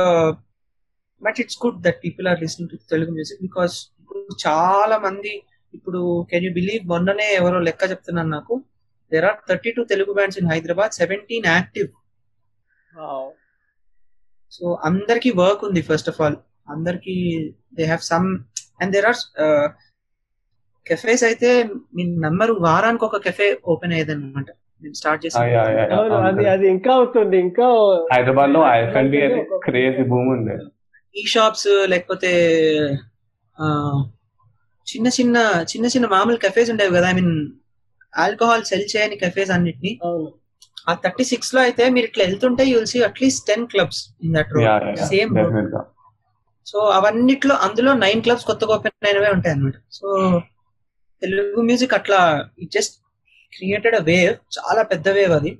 but it's good that people are listening to Telugu music because ఇప్పుడు చాలా మంది ఇప్పుడు కెన్ యూ బిలీవ్ మొన్ననే ఎవరో లెక్క చెప్తున్నాను నాకు. There are thirty two Telugu bands in Hyderabad seventeen active so అందరికి వర్క్ ఉంది ఫస్ట్ ఆఫ్ ఆల్ అందరికి they have some and there are cafes అయితే మీ నంబర్ వారానికి ఒక కెఫే ఓపెన్ అయ్యేది అనమాట స్టార్ట్ చేసి అది ఇంకా అవుతుంది ఇంకా హైదరాబాద్లో ఐఎఫ్ఎన్బి అది క్రేజీ భూమి ఉంది. ఈ షాప్స్ లేకపోతే చిన్న చిన్న చిన్న చిన్న మామూలు కెఫేస్ ఉండేవి కదా. ఐ మీన్ ఆల్కహాల్ సెల్ చేయని కెఫేస్ అన్నిటిని. ఆ థర్టీ సిక్స్లో అయితే మీరు ఇట్లా వెళ్తుంటే you'll see at least ten clubs in that road same road. So అవన్నిట్లో అందులో నైన్ క్లబ్స్ కొత్తగా ఓపెన్ అయినవే ఉంటాయి అనమాట సో తెలుగు మ్యూజిక్ అట్లా it just created a wave చాలా పెద్ద వేవ్ అది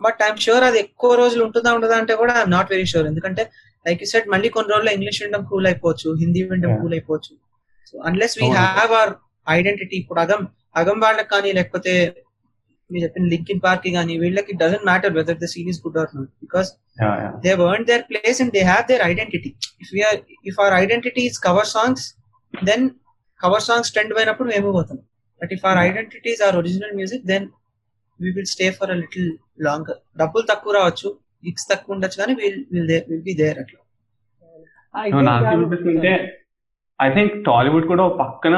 బట్ ఐఎమ్ షూర్ అది ఎక్కువ రోజులు ఉంటుందా ఉండదా అంటే కూడా ఐఎమ్ నాట్ వెరీ షూర్ ఎందుకంటే లైక్ యూ సెట్ మళ్ళీ కొన్ని రోజుల్లో ఇంగ్లీష్ వినడం కూల్ అయిపోవచ్చు హిందీ వినడం. కూల్ అయిపోవచ్చు so unless we. Have our identity ఇప్పుడు అగం అగం వాళ్ళకి కానీ లేకపోతే మీరు చెప్పిన లింకిన్ పార్క్ కానీ వీళ్ళకి doesn't matter whether the scene is good or not because Yeah, yeah. they've earned their place and they have their identity. If we are if our identity is cover songs, then cover songs trend పోయినప్పుడు మేము పోతాం. But if our identity is our original music then we will stay for a little longer డబ్బులు తక్కువ రావచ్చు gigs తక్కువ ఉండొచ్చు కానీ will will will be there అట్లా. ఐ థింక్ టాలీవుడ్ కూడా పక్కన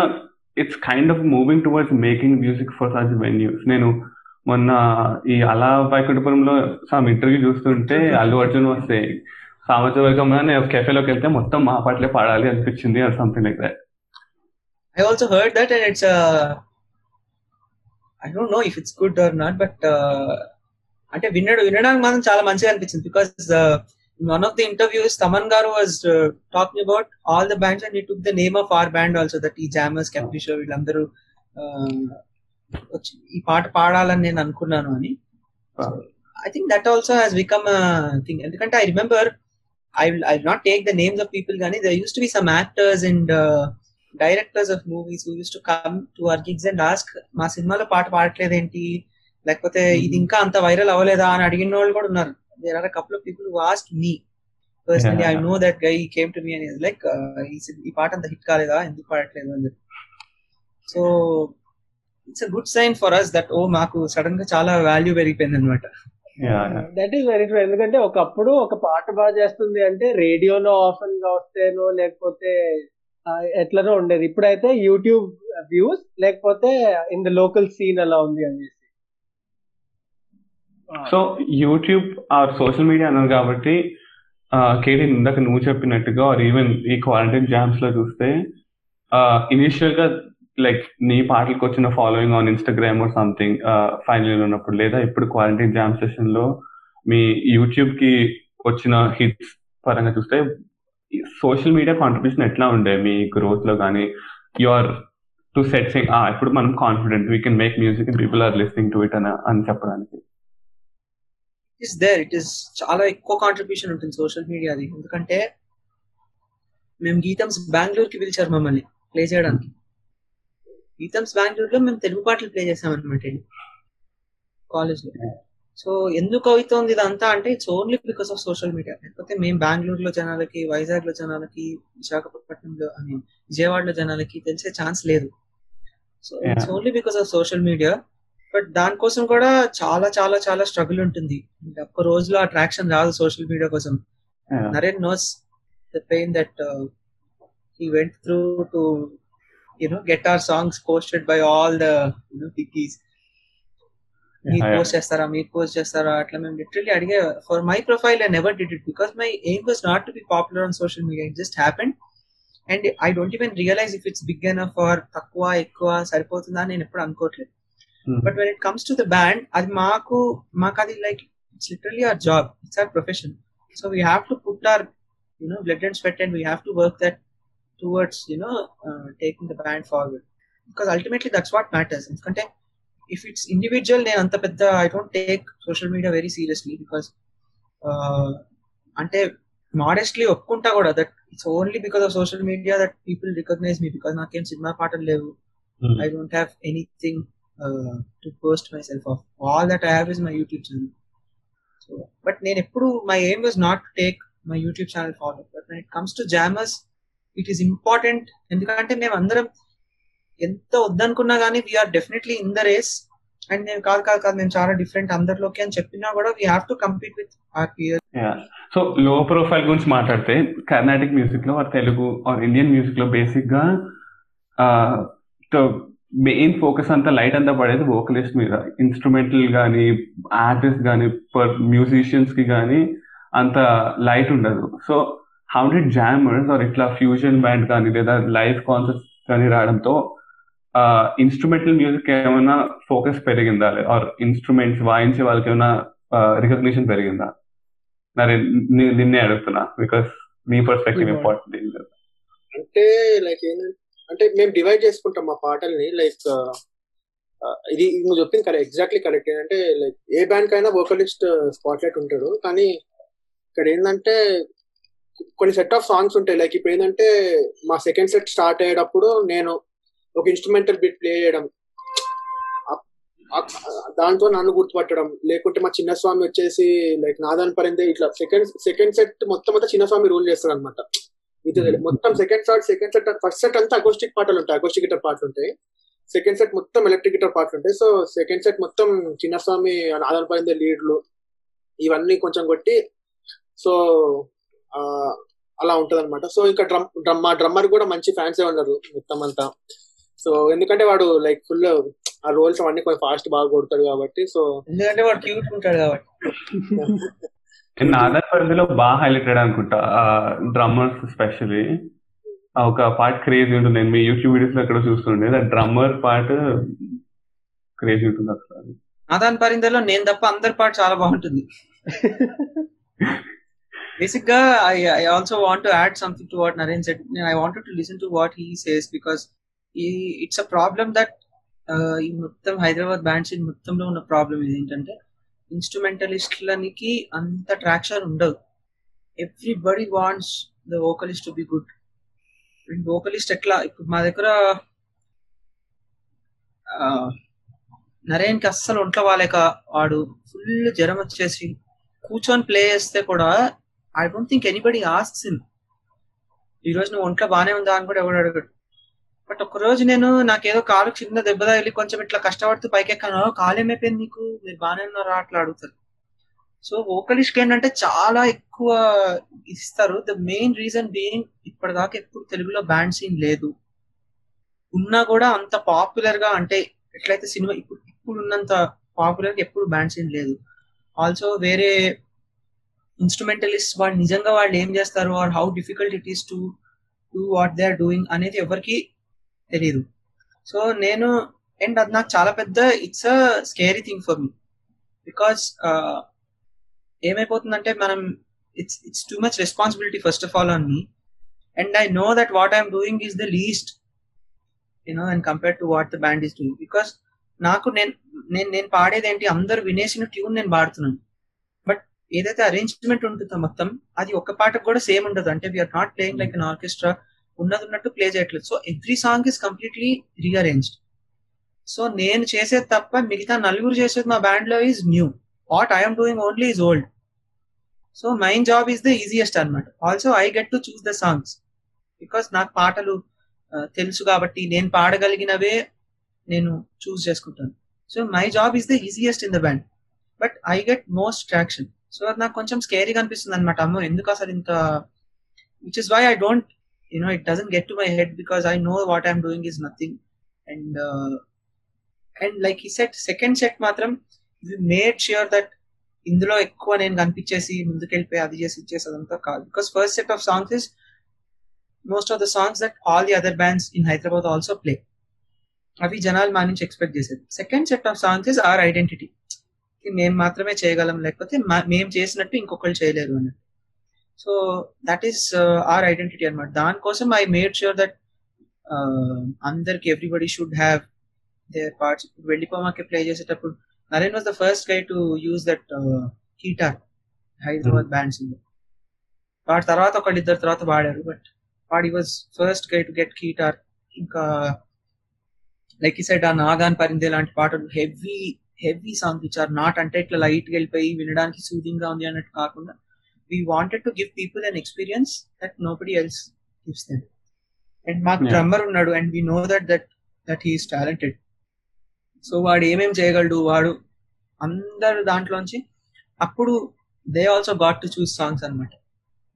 it's kind of moving towards making music for such venues నేను మొన్న ఈ అలా వైకుంఠపురంలో సమ్ ఇంటర్వ్యూ చూస్తుంటే అల్లు అర్జున్ వస్తే సామాజిక వర్గంలో నేను కెఫేలోకి వెళ్తే మొత్తం మా పాటలే పాడాలి అనిపించింది or something like that I also heard that and it's I don't know if it's good or not but అంటే వినడు వినడానికి మాత్రం చాలా మంచిగా అనిపించింది because one of the interviews Thaman garu was talking about all the bands and he took the name of our band also that ఈ Jammers కెప్టిషో వీళ్ళందరూ వచ్చి ఈ పాట పాడాలని నేను అనుకున్నాను అని. I think that also has become thing ఎందుకంటే I remember I I not take the names of people కానీ they use to be some actors and directors of movies who use to come to our gigs and ask మా సినిమాలో పాట పాడట్లేదేంటి? లేకపోతే ఇది ఇంకా అంత viral అవ్వలేదా? అని అడిగిన వాళ్ళు కూడా ఉన్నారు. There are couple of people who ask me personally I. Know that guy came to me అని లైక్ ఈ పాట అంత హిట్ కాలేదా? ఎందుకు పాడట్లేదు? అని so it's a good sign for us that ఓ మాకు సడన్గా చాలా వాల్యూ పెరిగిపోయింది అనమాట దట్ ఈస్ వెరీ ట్రూ ఎందుకంటే ఒకప్పుడు ఒక పాట బాగా చేస్తుంది అంటే రేడియోలో ఆఫన్గా వస్తేనో లేకపోతే ఆ, ఎట్లనో ఉండేది. ఇప్పుడైతే యూట్యూబ్ వ్యూస్ లేకపోతే ఇన్ ద లోకల్ సీన్ అలా ఉంది అనేసి. So YouTube or social media అన్నారు కాబట్టి కేటీ ఇందాక నువ్వు చెప్పినట్టుగా ఆర్ ఈవెన్ ఈ క్వారంటైన్ జామ్స్లో చూస్తే ఇనిషియల్గా లైక్ నీ పాటలకు వచ్చిన following on Instagram or something final year ఉన్నప్పుడు లేదా ఇప్పుడు క్వారంటైన్ జామ్ సెషన్లో మీ యూట్యూబ్కి వచ్చిన హిట్స్ పరంగా చూస్తే సోషల్ మీడియా కాంట్రిబ్యూషన్ ఎట్లా ఉండే? మీ గ్రోత్లో కానీ యువర్ టు సెట్ సింగ్ ఇప్పుడు మనం confident we can make music people are listening to it అని అని చెప్పడానికి. ఇస్ దేర్ ఇట్ ఇస్ చాలా ఎక్కువ కాంట్రిబ్యూషన్ ఉంటుంది సోషల్ మీడియాది ఎందుకంటే మేము గీతమ్స్ బెంగళూరు కి పిలిచారు మమ్మల్ని ప్లే చేయడానికి. గీతమ్స్ బెంగళూరులో మేము తెలుగు పాటలు ప్లే చేసాం అనమాట కాలేజ్లో. సో ఎందుకు అవుతోంది ఇదంతా అంటే it's only because of social media లేకపోతే మేము బెంగళూరులో జనాలకి వైజాగ్లో జనాలకి విశాఖపట్నంలో ఐ మీన్ విజయవాడలో జనాలకి తెలిసే ఛాన్స్ లేదు. So it's only because of social media but దానికోసం కూడా చాలా చాలా చాలా స్ట్రగుల్ ఉంటుంది. ఒక్క రోజులో అట్రాక్షన్ రాదు సోషల్ మీడియా కోసం. Naren knows the pain that he went through to you know get our songs posted by all the you know biggies మీరు పోస్ట్ చేస్తారా మీరు పోస్ట్ చేస్తారా అట్లా మేము లిటరలీ అడిగే for my profile I never did it because my aim was not to be popular on social media it just happened and I don't even realize if it's big enough or తక్కువ ఎక్కువ సరిపోతుందా అని నేను ఎప్పుడు అనుకోవట్లేదు. But when it comes to the band అది మాకు మాకు అది like it's literally our job it's our profession So we have to put our, you know, blood and sweat, and we have to work that towards, you know, uh, taking the band forward. Because ultimately that's what matters. ఎందుకంటే if it's individual, నేను అంత పెద్ద I don't take social media very seriously because uh, అంటే modestly ఒప్పుకుంటా కూడా that it's only because of social media that people recognize me because నాకేం cinema పాటలు లేవు. I don't have anything to post myself of all that I have is my YouTube channel so but నేను ఎప్పుడు my aim was not to take my YouTube channel follow but it comes to jammers it is important ఎందుకంటే మేము అందరం ఎంత వద్దనుకున్నా కానీ we're definitely in the race and నేను కాదు కాదు కాదు నేను చాలా డిఫరెంట్ అందరిలోకి అని చెప్పినా కూడా we have to compete with our peer so low profile గురించి మాట్లాడితే కర్ణాటిక్ మ్యూజిక్లో ఆర్ తెలుగు ఆర్ ఇండియన్ మ్యూజిక్లో బేసిక్గా మెయిన్ ఫోకస్ అంతా లైట్ అంతా పడేది వోకలిస్ట్ మీద. ఇన్స్ట్రుమెంటల్ కానీ ఆర్టిస్ట్ కానీ పర్ మ్యూజిషియన్స్కి కానీ అంత లైట్ ఉండదు. So how did jammers or ఇట్లా ఫ్యూజన్ బ్యాండ్ కానీ లేదా లైవ్ కాన్సర్ట్స్ కానీ రావడంతో ఇన్స్ట్రుమెంటల్ మ్యూజిక్ ఏమైనా ఫోకస్ పెరిగిందా? ఆర్ ఇన్స్ట్రుమెంట్స్ వాయించే వాళ్ళకి ఏమైనా రికగ్నిషన్ పెరిగిందా? నిన్నే అడుగుతున్నా బికాస్ నీ పర్స్పెక్టివ్ ఇంపార్టెంట్ అంటే లైక్ ఏంటంటే అంటే మేము డివైడ్ చేసుకుంటాం మా పాటల్ని లైక్ ఇది నువ్వు చెప్పింది కరెక్ట్ ఎగ్జాక్ట్లీ కరెక్ట్ ఏంటంటే లైక్ ఏ బ్యాండ్ కైనా వోకలిస్ట్ స్పాట్ లైట్ ఉంటాడు. కానీ ఇక్కడ ఏంటంటే కొన్ని సెట్ ఆఫ్ సాంగ్స్ ఉంటాయి. లైక్ ఇప్పుడు ఏంటంటే మా సెకండ్ సెట్ స్టార్ట్ అయ్యేటప్పుడు నేను ఒక ఇన్స్ట్రుమెంటల్ బిట్ ప్లే చేయడం. దాంతో నన్ను గుర్తుపట్టడం. లేకుంటే మా చిన్న స్వామి వచ్చేసి లైక్ నాదాన్ పరిందే ఇట్లా సెకండ్ సెకండ్ సెట్ మొత్తం అంతా చిన్న స్వామి రూల్ చేస్తాడు అనమాట ఇది మొత్తం second shot second set first set అంతా అకోస్టిక్ పాటలు ఉంటాయి. అకోస్టిక్ గిటార్ పాటలు ఉంటాయి. సెకండ్ సెట్ మొత్తం ఎలక్ట్రిక్ గిటార్ పాటలు ఉంటాయి. సో సెకండ్ సెట్ మొత్తం చిన్నస్వామి ఆధార పడిందే లీడ్లు ఇవన్నీ కొంచెం కొట్టి సో అలా ఉంటది అనమాట సో ఇంకా డ్రమ్ డ్రమ్ మా డ్రమ్మర్ కూడా మంచి ఫ్యాన్సే ఉన్నారు మొత్తం అంతా సో ఎందుకంటే వాడు లైక్ ఫుల్ ఆ రోల్స్ అవన్నీ కొంచెం ఫాస్ట్ బాగా కొడతాడు కాబట్టి సో ఎందుకంటే వాడు క్యూట్ ఉంటాడు కాబట్టి. నాదర్ పరిధిలో బాగా హైలైటెడ్ అనుకుంటా డ్రమ్మర్స్ స్పెషల్లీ ఒక పార్ట్ క్రేజీ ఉంటుంది. నేను మీ యూట్యూబ్ వీడియోస్లో ఎక్కడ చూస్తుండే. డ్రమ్మర్ పార్ట్ క్రేజీ ఉంటుంది అసలు. నాదాన్ పరిందలో నేను తప్ప అందరి పాట చాలా బాగుంటుంది. బేసిక్గా I I also want to add something to what Naren said నేను I want to listen to what he says because ఈ ఇట్స్ అ ప్రాబ్లమ్ దట్ ఈ మొత్తం హైదరాబాద్ బ్యాండ్స్ మొత్తంలో ఉన్న ప్రాబ్లం ఇది ఏంటంటే ఇన్స్ట్రుమెంటలిస్ట్లకి అంత ట్రాక్షన్ ఉండదు. Everybody wants the vocalist to be good vocalist ఎట్లా ఇప్పుడు మా దగ్గర నరేన్కి అస్సలు ఒంట్లో వాలేక వాడు ఫుల్ జ్వరం వచ్చేసి కూర్చొని ప్లే చేస్తే కూడా I don't think anybody asks him ఈ రోజు నువ్వు ఒంట్లో బాగానే ఉందా అని కూడా ఎవడు అడగడు. బట్ ఒక రోజు నేను నాకేదో కాలు చిన్న దెబ్బ వెళ్ళి కొంచెం ఇట్లా కష్టపడుతూ పైకెక్కాను. కాలు ఏమైపోయింది నీకు? మీరు బాగానే ఉన్నారా? అట్లా అడుగుతారు. సో వోకలిస్ట్ ఏంటంటే చాలా ఎక్కువ ఇస్తారు. ద మెయిన్ రీజన్ బీయింగ్ ఇప్పటిదాకా ఎప్పుడు తెలుగులో బ్యాండ్ సీన్ లేదు. ఉన్నా కూడా అంత పాపులర్గా అంటే ఎట్లయితే సినిమా ఇప్పుడు ఇప్పుడు ఉన్నంత పాపులర్గా ఎప్పుడు బ్యాండ్ సీన్ లేదు. ఆల్సో వేరే ఇన్స్ట్రుమెంటలిస్ట్ వాళ్ళు నిజంగా వాళ్ళు ఏం చేస్తారు or how difficult it is to do what they are doing అనేది ఎవరికి తెలియదు సో నేను అండ్ అది నాకు చాలా పెద్ద it's a scary thing for me because ఏమైపోతుందంటే మనం it's it's too much responsibility first of all on me and I know that what I'm doing is the least you know and compare to what the band is doing because నాకు నేను నేను నేను పాడేది ఏంటి అందరు వినేసిన tune నేను పాడుతున్నాను. ఏదైతే arrangement ఉంటుందో మొత్తం అది ఒక పాటకు కూడా సేమ్ ఉండదు. అంటే we're not playing like an orchestra ఉన్నది ఉన్నట్టు ప్లే చేయట్లేదు. So every song is completely rearranged so నేను చేసేది తప్ప మిగతా నలుగురు చేసేది మా బ్యాండ్లో is new what I'm doing only is old so mine job is the easiest అనమాట also I get to choose the songs because నాకు పాటలు తెలుసు కాబట్టి నేను పాడగలిగినవే నేను చూస్ చేసుకుంటాను. So my job is the easiest in the band but I get most traction so అది నాకు కొంచెం స్కేరీగా అనిపిస్తుంది అనమాట అమ్మో ఎందుకు అసలు ఇంత which is why I don't you know it doesn't get to my head because I know what I'm doing is nothing and and like ఈ సెట్ సెకండ్ సెట్ మాత్రం మేడ్ ష్యూర్ దట్ ఇందులో ఎక్కువ నేను కనిపించేసి ముందుకెళ్ళిపోయి అది చేసి ఇచ్చేసి అదంతా కాదు. Because first set of songs is most of the songs that all the other bands in Hyderabad also play అవి జనాలు మా నుంచి ఎక్స్పెక్ట్ చేసేది. Second set of songs is our identity మేము మాత్రమే చేయగలం లేకపోతే మేము చేసినట్టు ఇంకొకళ్ళు చేయలేరు అన్నట్టు. So that is our identity అనమాట దానికోసం ఐ మేడ్ ష్యూర్ దట్ అందరికి everybody should have their parts ఇప్పుడు వెళ్ళిపోమాకే ప్లే చేసేటప్పుడు Naren was the first guy to use that keytar Hyderabad bands వాడి తర్వాత ఒకళ్ళు ఇద్దరు తర్వాత వాడారు బట్ వాడి was first guy to get keytar ఇంకా లైక్ ఈ సైడ్ ఆ నాగాన్ పరిదే లాంటి పాటలు heavy heavy songs which are not అంటే ఇట్లా లైట్ వెళ్ళిపోయి వినడానికి సూదింగ్గా ఉంది అన్నట్టు కాకుండా we wanted to give people an experience that nobody else gives them and మాకు. డ్రమ్మర్ ఉన్నాడు and we know that that that he's talented so వాడు ఏమేం చేయగలడు? వాడు అందరు దాంట్లోంచి అప్పుడు they also got to choose songs అన్నమాట.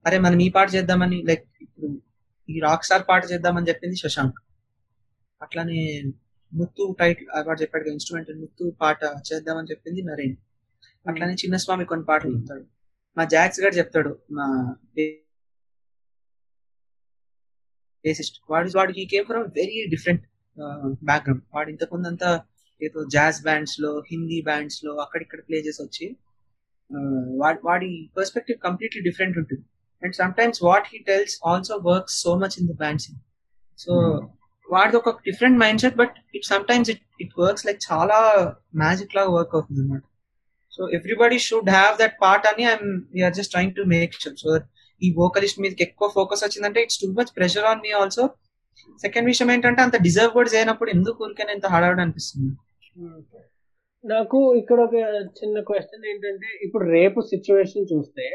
అరే మనం ఈ పాట చేద్దామని లైక్ ఇప్పుడు ఈ రాక్ స్టార్ పాట చేద్దామని చెప్పింది శశాంక్. అట్లానే ముత్తు టైటిల్ వాడు చెప్పాడు ఇన్స్ట్రుమెంటల్ ముత్తు పాట చేద్దామని చెప్పింది నరేన్. అట్లానే చిన్న స్వామి కొన్ని పాటలు చెప్తాడు. మా జాక్స్ గారు చెప్తాడు మా బేసిస్ట్ వాడు వాడు ఈ came from very different background వాడు ఇంతకుముందు అంతా ఏదో జాజ్ బ్యాండ్స్లో హిందీ బ్యాండ్స్లో అక్కడిక్కడ ప్లే చేసి వచ్చి వాడి వాడి పర్స్పెక్టివ్ కంప్లీట్లీ డిఫరెంట్ ఉంటుంది. And sometimes what he tells also works so much in the bands so వాడిది ఒక different mind set but it sometimes it it works like చాలా మ్యాజిక్ లాగా వర్క్ అవుతుంది అనమాట so everybody should have that part అని I'm we're just trying to make sure so ఈ vocalist మీదకి ఎక్కువ ఫోకస్ వచ్చిందంటే it's too much pressure on me also second విషయం ఏంటంటే అంత డిజర్వ్ కూడా చేయనప్పుడు ఎందుకు ఊరికైనా ఇంత హడావుడు అనిపిస్తుంది? నాకు ఇక్కడ ఒక చిన్న క్వశ్చన్ ఏంటంటే ఇప్పుడు రేపు సిచ్యువేషన్ చూస్తే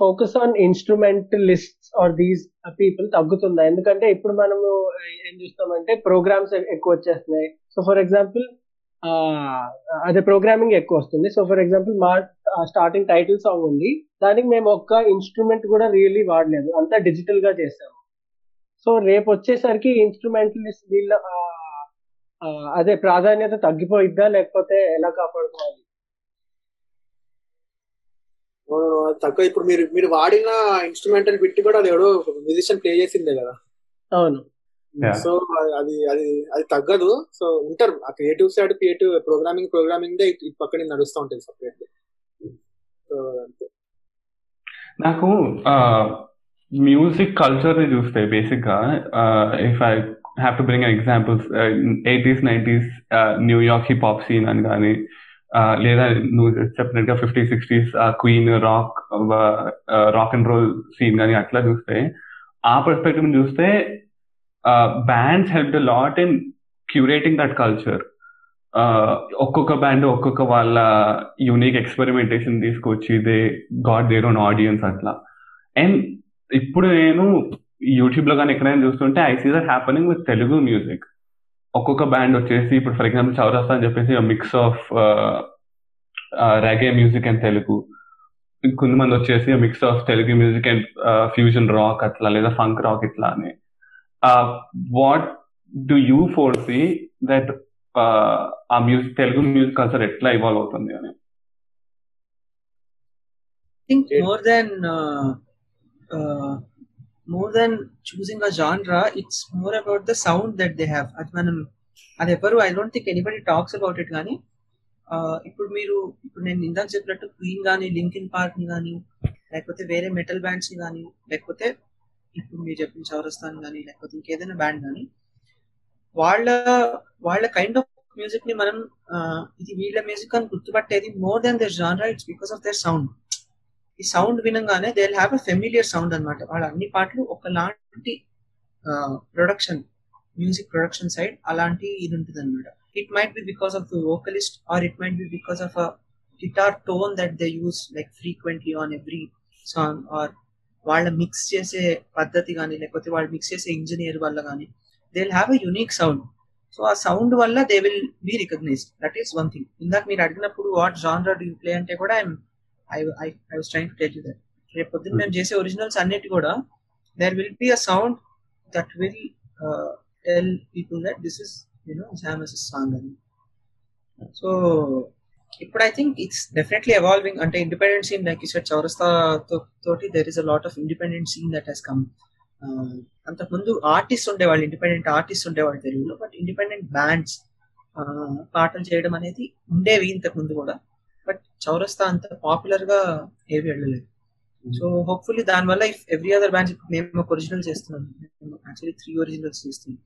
focus on instrumentalist or these people తగ్గుతుందా? ఎందుకంటే ఇప్పుడు మనము uh, ఏం చూస్తామంటే ప్రోగ్రామ్స్ ఎక్కువ వచ్చేస్తున్నాయి. సో ఫర్ ఎగ్జాంపుల్ అదే ప్రోగ్రామింగ్ ఎక్కువ వస్తుంది. సో ఫర్ ఎగ్జాంపుల్ మా స్టార్టింగ్ టైటిల్ సాంగ్ ఉంది. దానికి మేము ఒక్క ఇన్స్ట్రుమెంట్ కూడా రియల్లీ వాడలేదు. అంతా డిజిటల్గా చేసాము సో రేపు వచ్చేసరికి ఇన్స్ట్రుమెంటలిస్ట్ వీళ్ళ uh, uh, అదే ప్రాధాన్యత తగ్గిపోయిద్దా? లేకపోతే ఎలా కాపాడుకోవాలి? తక్కువ. ఇప్పుడు మీరు మీరు వాడిన ఇన్స్ట్రుమెంటల్ బిట్ కూడా అది ఎవడో మ్యూజిషియన్ ప్లే చేసిందే కదా. అవును. సో అది అది అది తగ్గదు. సో ఉంటారు. ఆ creative side creative programming programming ఇటు పక్కన నడుస్తూ ఉంటుంది సపరేట్ సో అంతే. నాకు మ్యూజిక్ కల్చర్ని చూస్తే బేసిక్గా if I have to bring examples eighties nineties New York hip hop scene అని కానీ లేదా నువ్వు చెప్పినట్టుగా ఫిఫ్టీ సిక్స్టీస్ ఆ queen rock rock and roll scene కానీ అట్లా చూస్తే ఆ పర్స్పెక్టివ్ చూస్తే bands help the lot in curating that culture ఒక్కొక్క బ్యాండ్ ఒక్కొక్క వాళ్ళ యూనిక్ ఎక్స్పెరిమెంటేషన్ తీసుకొచ్చి they got their own audience అట్లా. అండ్ ఇప్పుడు నేను యూట్యూబ్లో కానీ ఎక్కడైనా చూస్తుంటే I see that happening with Telugu music ఒక్కొక్క బ్యాండ్ వచ్చేసి ఇప్పుడు ఫర్ ఎగ్జాంపుల్ చౌరస్తా అని చెప్పేసి mix of reggae music and Telugu. కొంతమంది వచ్చేసి mix of Telugu music and fusion rock అట్లా లేదా ఫంక్ రాక్ ఇట్లా అని. What do you foresee that ఆ మ్యూజిక్ తెలుగు మ్యూజిక్ కల్చర్ ఎట్లా ఇవాల్వ్ అవుతుంది అని? Think more than more than choosing a genre it's more about the sound that they have అది మనం అది ఎవరు I don't think anybody talks about it కానీ ఇప్పుడు మీరు ఇప్పుడు నేను ఇందాక చెప్పినట్టు క్వీన్ కానీ లింకిన్ పార్క్ని కానీ లేకపోతే వేరే మెటల్ బ్యాండ్స్ని కానీ లేకపోతే ఇప్పుడు మీరు చెప్పిన చౌరస్తాన్ కానీ లేకపోతే ఇంకేదైనా బ్యాండ్ కానీ వాళ్ళ వాళ్ళ కైండ్ ఆఫ్ మ్యూజిక్ని మనం ఇది వీళ్ళ మ్యూజిక్ అని గుర్తుపట్టేది more than their genre it's because of their sound ఈ సౌండ్ వినంగానే they have a familiar sound అనమాట వాళ్ళ అన్ని పాటలు ఒకలాంటి ప్రొడక్షన్ మ్యూజిక్ ప్రొడక్షన్ సైడ్ అలాంటి ఇది ఉంటుంది అనమాట it might be because of the vocalist or it might be because of a guitar tone that they use like frequently on every song or వాళ్ళ మిక్స్ చేసే పద్ధతి కానీ లేకపోతే వాళ్ళు మిక్స్ చేసే ఇంజనీర్ వల్ల కానీ they will have a unique sound so ఆ సౌండ్ వల్ల they will be recognised that is one thing ఇందాక మీరు అడిగినప్పుడు వాట్ జాన్రా డూ ప్లే అంటే కూడా I'm I I I was trying to tell you that రేపు పొద్దున్న మేము చేసే ఒరిజినల్స్ అన్నిటి కూడా there will be a sound that will tell people that this is you know జామస్ song అని సో ఇప్పుడు I think it's definitely evolving అంటే independent scene like is Chowrasta తోటి there is a lot of independent scene that has come అంతకుముందు artist ఉండేవాళ్ళు independent artist ఉండేవాళ్ళు తెలుగులో but independent bands పాటలు చేయడం అనేది ఉండేవి ఇంతకు ముందు కూడా. చౌరస్తా అంత పాపులర్గా ఏవి వెళ్ళలేదు. సో హోప్ఫుల్లీ దానివల్ల ఇఫ్ ఎవ్రీ అదర్ బ్యాండ్ మేము ఒక ఒరిజినల్ చేస్తున్నాం. యాక్చువల్లీ త్రీ ఒరిజినల్స్ చేస్తున్నాం.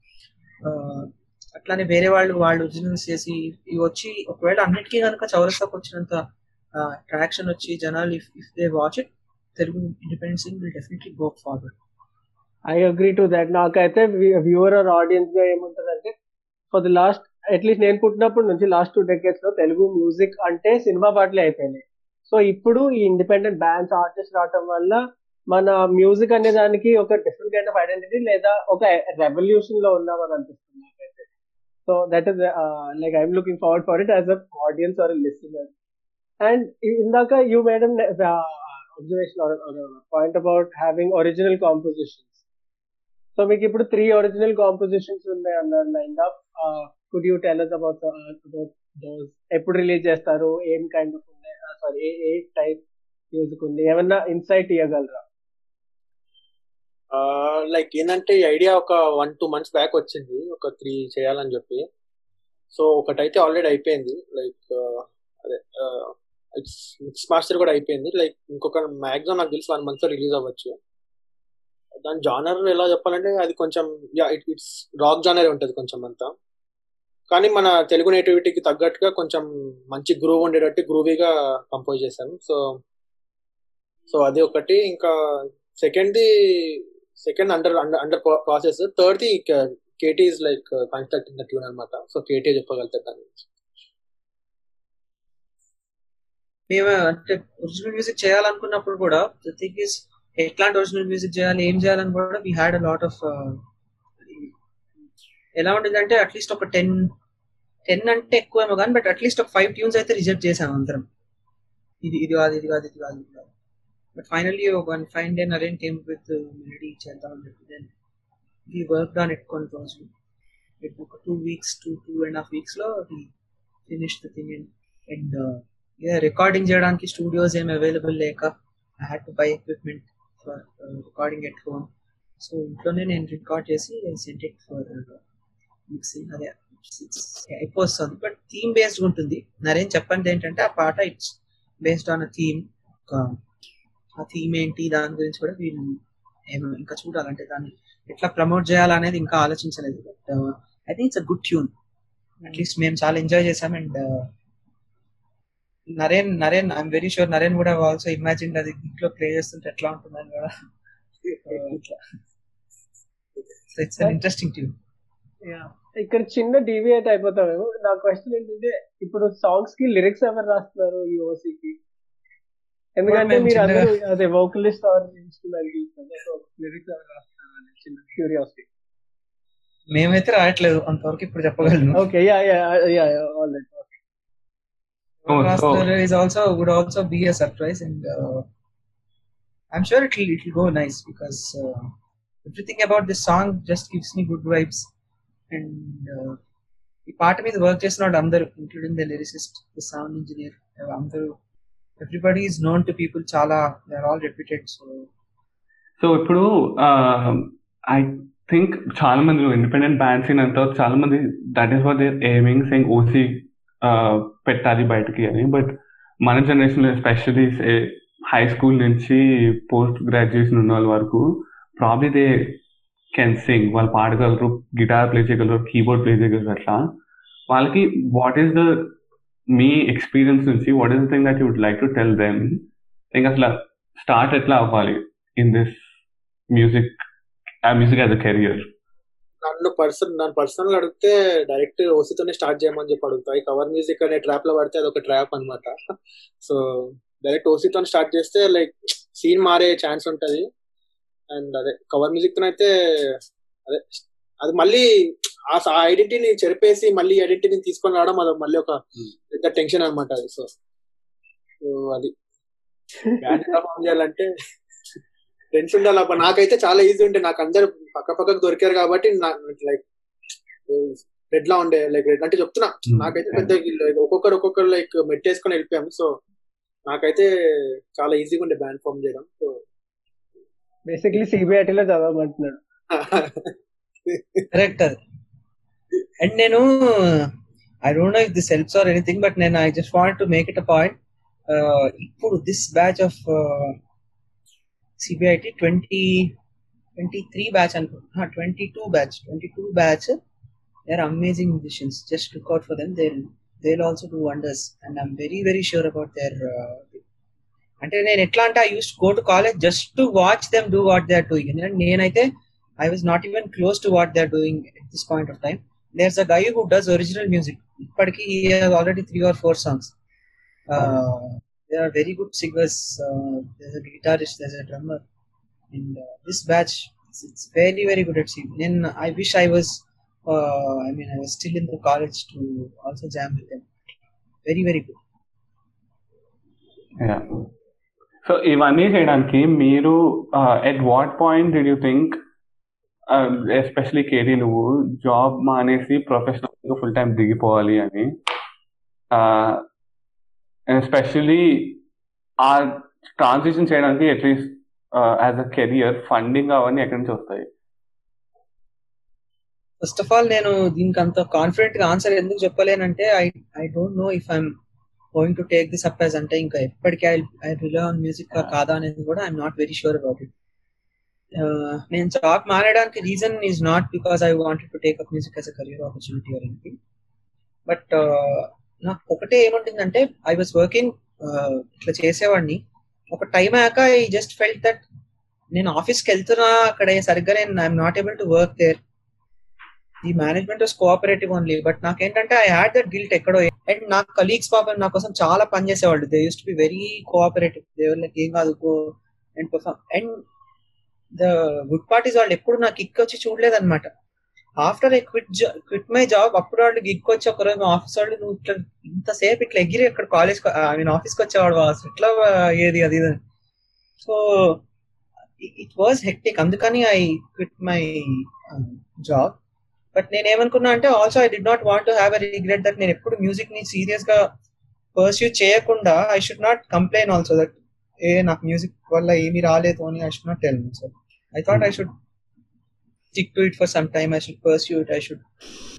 అట్లానే వేరే వాళ్ళు వాళ్ళు ఒరిజినల్స్ చేసి ఇవి వచ్చి ఒకవేళ అన్నిటికీ కనుక చౌరస్తాకు వచ్చినంత ట్రాక్షన్ వచ్చి జనాలు if if they watch it Telugu independence will definitely go forward I agree to that నాకైతే వ్యూవర్ ఆర్ ఆడియన్స్గా ఏముంటదంటే for the last at least నేను పుట్టినప్పటి నుంచి లాస్ట్ టూ డెకేట్స్లో తెలుగు మ్యూజిక్ అంటే సినిమా పాటలే అయిపోయినాయి. సో ఇప్పుడు ఈ ఇండిపెండెంట్ బ్యాండ్స్ ఆర్టిస్ట్ రావటం వల్ల మన మ్యూజిక్ అనే దానికి ఒక డిఫరెంట్ కైండ్ ఆఫ్ ఐడెంటిటీ లేదా ఒక రెవల్యూషన్లో ఉన్నామని అనిపిస్తుంది నాకైతే. So that is like I'm looking forward for it as a audience or listener and ఇందాక you madam observation point about having original compositions so మీకు ఇప్పుడు త్రీ ఒరిజినల్ కాంపోజిషన్స్ ఉన్నాయి అన్నారు line up could you tell us about about those ఎప్పుడు release చేస్తారు? ఏం kind of ఉంది sorry ఏ ఏ టైప్ మ్యూజిక్ ఉంది? ఏమన్నా ఇన్సైట్ ఇవ్వగలరా లైక్ ఏంటంటే ఈ ఐడియా ఒక వన్ టూ మంత్స్ బ్యాక్ వచ్చింది. ఒక త్రీ చేయాలని చెప్పి. సో ఒకటైతే ఆల్రెడీ అయిపోయింది. లైక్ అదే మిక్స్ మాస్టర్ కూడా అయిపోయింది. లైక్ ఇంకొక మ్యాక్సిమం నాకు తెలిసి వన్ మంత్స్ రిలీజ్ అవ్వచ్చు. దాని జానర్ ఎలా చెప్పాలంటే అది కొంచెం yeah it it's rock genre ఉంటుంది కొంచెం అంతా. కానీ మన తెలుగు నేటివిటీకి తగ్గట్టుగా కొంచెం మంచి గ్రూవ్ ఉండేటట్టు గ్రూవీగా కంపోజ్ చేశాను. సో సో అది ఒకటి. ఇంకా సెకండ్ది second under under process థర్డ్ది KT is like constructing the tune అనమాట. సో కేటీ చెప్పగలుగుతారు దాని గురించి. మేము అంటే ఒరిజినల్ మ్యూజిక్ చేయాలనుకున్నప్పుడు కూడా ద థింగ్ ఇస్ ఎట్లాంటి ఒరిజినల్ మ్యూజిక్ చేయాలి ఏం చేయాలని కూడా we had a lot of ఎలా ఉంటుందంటే అట్లీస్ట్ ఒక టెన్ టెన్ అంటే ఎక్కువేమో కానీ బట్ అట్లీస్ట్ ఒక ఫైవ్ ట్యూన్స్ అయితే రిజెక్ట్ చేసాం అందరం. ఇది ఇది కాదు ఇది కాదు ఇది కాదు ఇది కాదు. But finally one fine day Naren came with melody చేద్దాం చెప్పి then we work on it కొన్ని రోజులు ఇట్ ఒక two weeks two two and half వీక్స్లో finish the thing and recording చేయడానికి స్టూడియోస్ ఏమి అవైలబుల్ లేక I had to buy equipment for recording at home so ఇంట్లోనే నేను రికార్డ్ చేసి సెంట్ ఇట్ ఫర్ మిక్సింగ్ అదే. అయిపోతుంది బట్ థీమ్ బేస్డ్ ఉంటుంది. నరేన్ చెప్పండి ఏంటంటే ఆ పాట it's based on a theme ఆ థీమ్ ఏంటి దాని గురించి కూడా వీళ్ళు ఏమో ఇంకా చూడాలంటే దాన్ని ఎట్లా ప్రమోట్ చేయాలనేది ఇంకా ఆలోచించలేదు. But I think it's a good tune at least మేము చాలా ఎంజాయ్ చేసాం and Naren Naren I'm very sure Naren కూడా ఆల్సో ఇమాజిన్ అది ఇంట్లో ప్లే చేస్తుంటే ఎట్లా ఉంటుందని కూడా. ఇట్స్ అన్ ఇంట్రెస్టింగ్ ట్యూన్ ఇక్కడ చిన్న డీవియేట్ అయిపోతామేమో నా క్వశ్చన్ ఏంటంటే ఇప్పుడు సాంగ్స్కి లిరిక్స్ ఎవరు రాస్తున్నారు ఈ ఓసీకి ఎందుకంటే మీరు అందరూ అదే వోకలిస్ట్ ఆర్ ఇన్స్ట్రుమెంట్ లిరిక్స్ ఎవరు రాస్తున్నారు అని చిన్న క్యూరియాసిటీ మేమైతే రాయట్లేదు. అంతవరకు ఇప్పుడు చెప్పగలను. Okay yeah yeah yeah all right Master is also would also be a surprise, and uh, I'm sure it'll it'll go nice because uh, everything about this song just gives me and ఈ పాట మీద work చేసిన అందరూ including the lyricist the sound engineer అందరూ. Everybody is known to people చాలా they are all reputed so so ఇప్పుడు I think చాలా మంది ఇండిపెండెంట్ బ్యాండ్స్ అంతా చాలా మంది that is what they're aiming saying OC పెట్టాలి బయటకి అని. బట్ మన జనరేషన్లో ఎస్పెషలీ హై స్కూల్ నుంచి పోస్ట్ గ్రాడ్యుయేషన్ ఉన్న వాళ్ళ వరకు ప్రాబ్లీ దే కెన్ సింగ్ వాళ్ళు పాడగలరు గిటార్ ప్లే చేయగలరు కీబోర్డ్ ప్లే చేయగలరు అట్లా. వాళ్ళకి వాట్ ఈస్ ద మీ ఎక్స్పీరియన్స్ నుంచి what is the thing that you would like to tell them ఇంకా అసలు స్టార్ట్ ఎట్లా అవ్వాలి in this music music as a career నన్ను పర్సన్ నన్ను పర్సనల్ అడిగితే డైరెక్ట్ ఓసీతోనే స్టార్ట్ చేయమని చెప్పి అడుగుతాయి కవర్ మ్యూజిక్ అనే ట్రాప్లో పడితే అదొక ట్రాప్ అనమాట సో డైరెక్ట్ ఓసీతో స్టార్ట్ చేస్తే లైక్ సీన్ మారే ఛాన్స్ ఉంటది. అండ్ అదే కవర్ మ్యూజిక్తో అయితే అదే అది మళ్ళీ ఆ ఐడెంటిటీని చెరిపేసి మళ్ళీ ఐడెంటిటీని తీసుకొని రావడం అది మళ్ళీ ఒక పెద్ద టెన్షన్ అనమాట అది సో అది. బ్యాండ్ పర్ఫామ్ చేయాలంటే ఫ్రెండ్స్ ఉండాలి. అప్పుడు నాకైతే చాలా ఈజీ ఉండే. నాకు అందరు పక్క పక్కకు దొరికారు కాబట్టి లైక్ రెడ్ లా ఉండే. లైక్ రెడ్ అంటే చెప్తున్నా. నాకైతే పెద్ద ఒక్కొక్కరు ఒక్కొక్కరు లైక్ మెట్టేసుకొని వెళ్ళిపోయాము. సో నాకైతే చాలా ఈజీగా ఉండే బ్యాండ్ ఫామ్ చేయడం. సో బేసిక్లీ సిబిఐటీ లో చదవమంటున్నాడు. కరెక్ట్ అది. అండ్ నేను I don't know if this helps or anything but నేను I just want to make it a point ఇప్పుడు this batch of CBIT twenty twenty three batch అనుకో twenty two batch twenty two batch they are amazing musicians just look out for them they they also do wonders and I'm very very sure about their అంటే నేను ఎట్లా అంటే I used go to college just to watch them do what they are doing ఎందుకంటే నేనైతే I was not even close to what they are doing at this point of time there's a guy who does original music ఇప్పటికీ already three or four songs they are very good singers there's a guitarist there's a drummer and uh, this batch it's, it's very very good at singing then i wish i was uh, i mean i was still in the college to also jam with them very very good so ఇవన్నీ చేయడానికి మీరు at what point did you think especially Carey నువ్వు job మానేసి professional full time దిగిపోవాలి అని? Especially ఆ transition చేయడానికి at least as a career funding అవన్నీ ఎక్కడి నుంచి వస్తాయి? ఫస్ట్ ఆఫ్ ఆల్ నేను దీనికి అంత కాన్ఫిడెంట్గా ఆన్సర్ ఎందుకు చెప్పలేనంటే I I don't know if I'm going to take this up as అంటే ఇంకా ఎప్పటికీ I I rely on music కాదా అనేది కూడా I'm not very sure about it నేను జాబ్ మారడానికి reason is not because I wanted to take up music as a career opportunity or anything but నాకు ఒకటే ఏముంటుందంటే ఐ వాస్ వర్కింగ్ ఇట్లా చేసేవాడిని. ఒక టైం అయ్యాక ఐ జస్ట్ ఫెల్ట్ దట్ నేను ఆఫీస్కి వెళ్తున్నా అక్కడ సరిగ్గా నేను I'm not able to work there ఈ management was cooperative only but నాకేంటంటే ఐ హ్యాడ్ దట్ గిల్ట్ ఎక్కడో. అండ్ నా కలీగ్స్ పాపం నా కోసం చాలా పని చేసేవాళ్ళు. They used to be very cooperative they were like ఏం కాదు and perform and the good parties వాళ్ళు ఎప్పుడు నాకు కిక్ వచ్చి చూడలేదన్నమాట. After I quit quit my job అప్పుడు వాళ్ళు గిక్ వచ్చి ఒకరోజు మా ఆఫీస్ వాళ్ళు నువ్వు ఇట్లా ఇంతసేపు ఇట్లా ఎగిరి అక్కడ కాలేజ్ ఐ మీన్ ఆఫీస్కి వచ్చేవాడు అసలు ఇట్లా ఏది అది ఇది. సో ఇట్ వాజ్ హెక్టిక్ అందుకని I quit my job but నేను ఏమనుకున్నా అంటే also I did not want to have a regret that నేను ఎప్పుడు మ్యూజిక్ని సీరియస్గా పర్స్యూ చేయకుండా I should not complain also that ఏ నాకు మ్యూజిక్ వల్ల ఏమి రాలేదు అని I should not tell so I thought I should stick to it for some time I should pursue it I should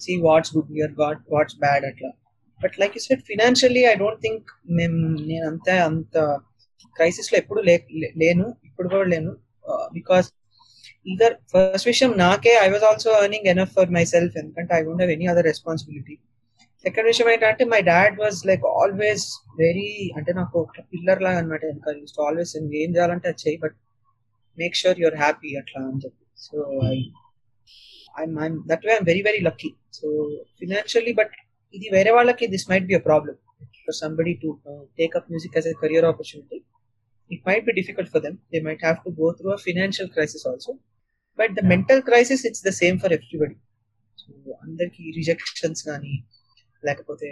see what's good year what what's bad అట్లా. But like you set financially I don't think మేము నేను అంతే అంత క్రైసిస్లో ఎప్పుడు లేను. ఇప్పుడు కూడా లేను. బికాస్ ఇదర్ ఫస్ట్ విషయం నాకే I was also earning enough for myself ఎందుకంటే I don't have any other responsibility second విషయం ఏంటంటే my dad was like always very అంటే నాకు ఒక పిల్లర్ లాగా అనమాట ఇంకా ఆల్వేస్ ఏం చేయాలంటే అది చెయ్యి but make sure your happy అట్లా అని చెప్పి so I I'm I'm that way I'm very very lucky so financially but ఇది వేరే వాళ్ళకి this might be a problem for somebody to take up music as a career opportunity it might be difficult for them. They might have to go through a financial crisis also. But the mental crisis, it's the same for everybody. So, అందరికి rejections కానీ లేకపోతే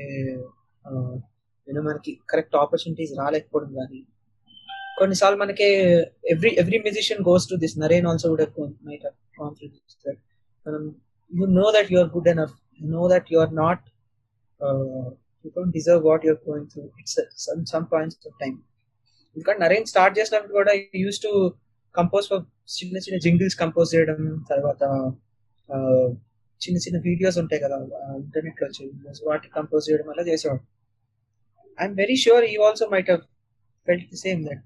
you know మనకి correct opportunities రాలేకపోవడం కానీ కొన్నిసార్లు మనకి every every musician goes to this Naren also would might మనం you know that you are good enough you know that you are not you don't deserve what you are going through it's some some points of time ఎందుకంటే Naren start చేసినప్పుడు కూడా use to compose చిన్న చిన్న jingles compose చేయడం తర్వాత చిన్న చిన్న videos ఉంటాయి కదా ఇంటర్నెట్లో వచ్చే వీడియోస్ వాటి కంపోజ్ చేయడం అలా చేసేవాడు. I'm very sure he also might have felt the same that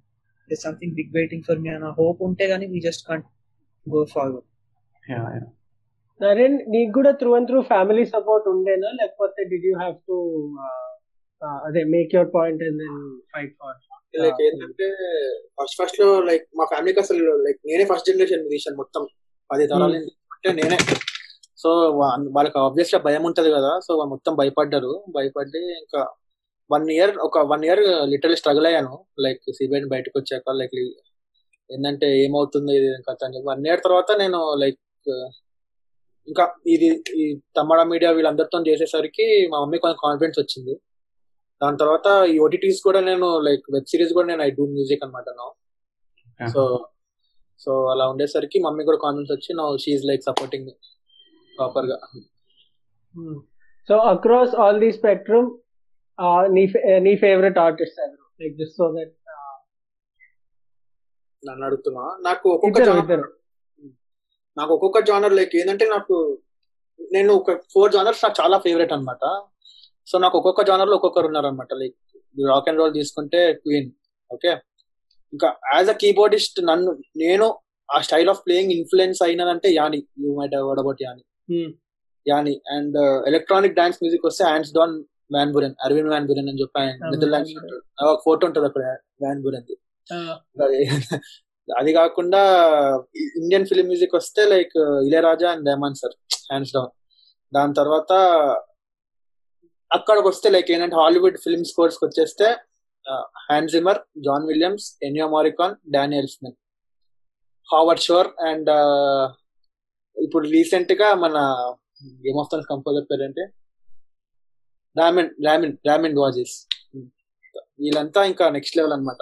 this something big waiting for me అన్న హోప్ ఉంటే గానీ we just can't go forward Naren నీకు కూడా through and through family support ఉండేనా? లేకపోతే డిడ్ యూ హ్యావ్ టు అదే make your point and then fight far like ఏంటంటే first ఫస్ట్లో లైక్ మా ఫ్యామిలీకి అసలు లైక్ నేనే ఫస్ట్ జనరేషన్ మ్యూజిషియన్ మొత్తం. పది తరాలు అంటే నేనే. సో వాళ్ళకి ఆబ్వియస్గా భయం ఉంటది కదా. సో మొత్తం భయపడ్డారు. భయపడి ఇంకా వన్ ఇయర్ ఒక వన్ ఇయర్ లిటరల్ స్ట్రగుల్ అయ్యాను. లైక్ సిబిఐ బయటకు వచ్చాక లైక్ ఏంటంటే ఏమవుతుంది ఇది కథ అని వన్ ఇయర్ తర్వాత నేను లైక్ ఇంకా ఇది ఈ తమ్మడ మీడియా వీళ్ళందరితో చేసేసరికి మా మమ్మీ కొంచెం కాన్ఫిడెన్స్ వచ్చింది. దాని తర్వాత ఈ ఓటీటీస్ కూడా నేను లైక్ వెబ్ సిరీస్ కూడా నేను ఐ డూ మ్యూజిక్ అనమాట నా సో సో అలా ఉండేసరికి మమ్మీ కూడా కాన్ఫిడెన్స్ వచ్చి నా షీఈ్ లైక్ సపోర్టింగ్ ప్రాపర్గా. So across all the spectrum నీ నీ ఫేవరెట్ ఆర్టిస్ట్ ఎవరు? లైక్ జస్ట్ సో దట్ నన్ను అడుగుతున్నా? నాకు ఒక్కొక్క నాకు ఒక్కొక్క జానర్ లైక్ ఏంటంటే నాకు నేను ఒక ఫోర్ జానర్స్ నాకు చాలా ఫేవరెట్ అనమాట సో నాకు ఒక్కొక్క జానర్లో ఒక్కొక్కరు ఉన్నారనమాట లైక్ రాక్ అండ్ రోల్ తీసుకుంటే క్వీన్ ఓకే ఇంకా యాజ్ అ కీబోర్డిస్ట్ నన్ను నేను ఆ style of playing influence అయినదంటే Yanni you might heard about Yanni. Yanni and electronic dance music వస్తే hands down van Buren Armin van Buren అని చెప్పి. Netherlands ఒక photo ఉంటుంది అక్కడ వ్యాన్ బురెన్ అది కాకుండా ఇండియన్ ఫిలిం మ్యూజిక్ వస్తే like Ilaiyaraaja and Rahman sir hands down దాని తర్వాత అక్కడికి వస్తే లైక్ ఏంటంటే హాలీవుడ్ ఫిల్మ్ స్కోర్స్ వచ్చేస్తే Hans Zimmer John Williams Ennio Morricone Daniel Smith Howard Shore and ఇప్పుడు రీసెంట్గా మన గేమ్ ఆఫ్ థన్స్ కంపోజర్ పేరు అంటే రామిన్ రామిన్ రామిన్ వాజెస్ వీళ్ళంతా ఇంకా నెక్స్ట్ లెవెల్ అన్నమాట.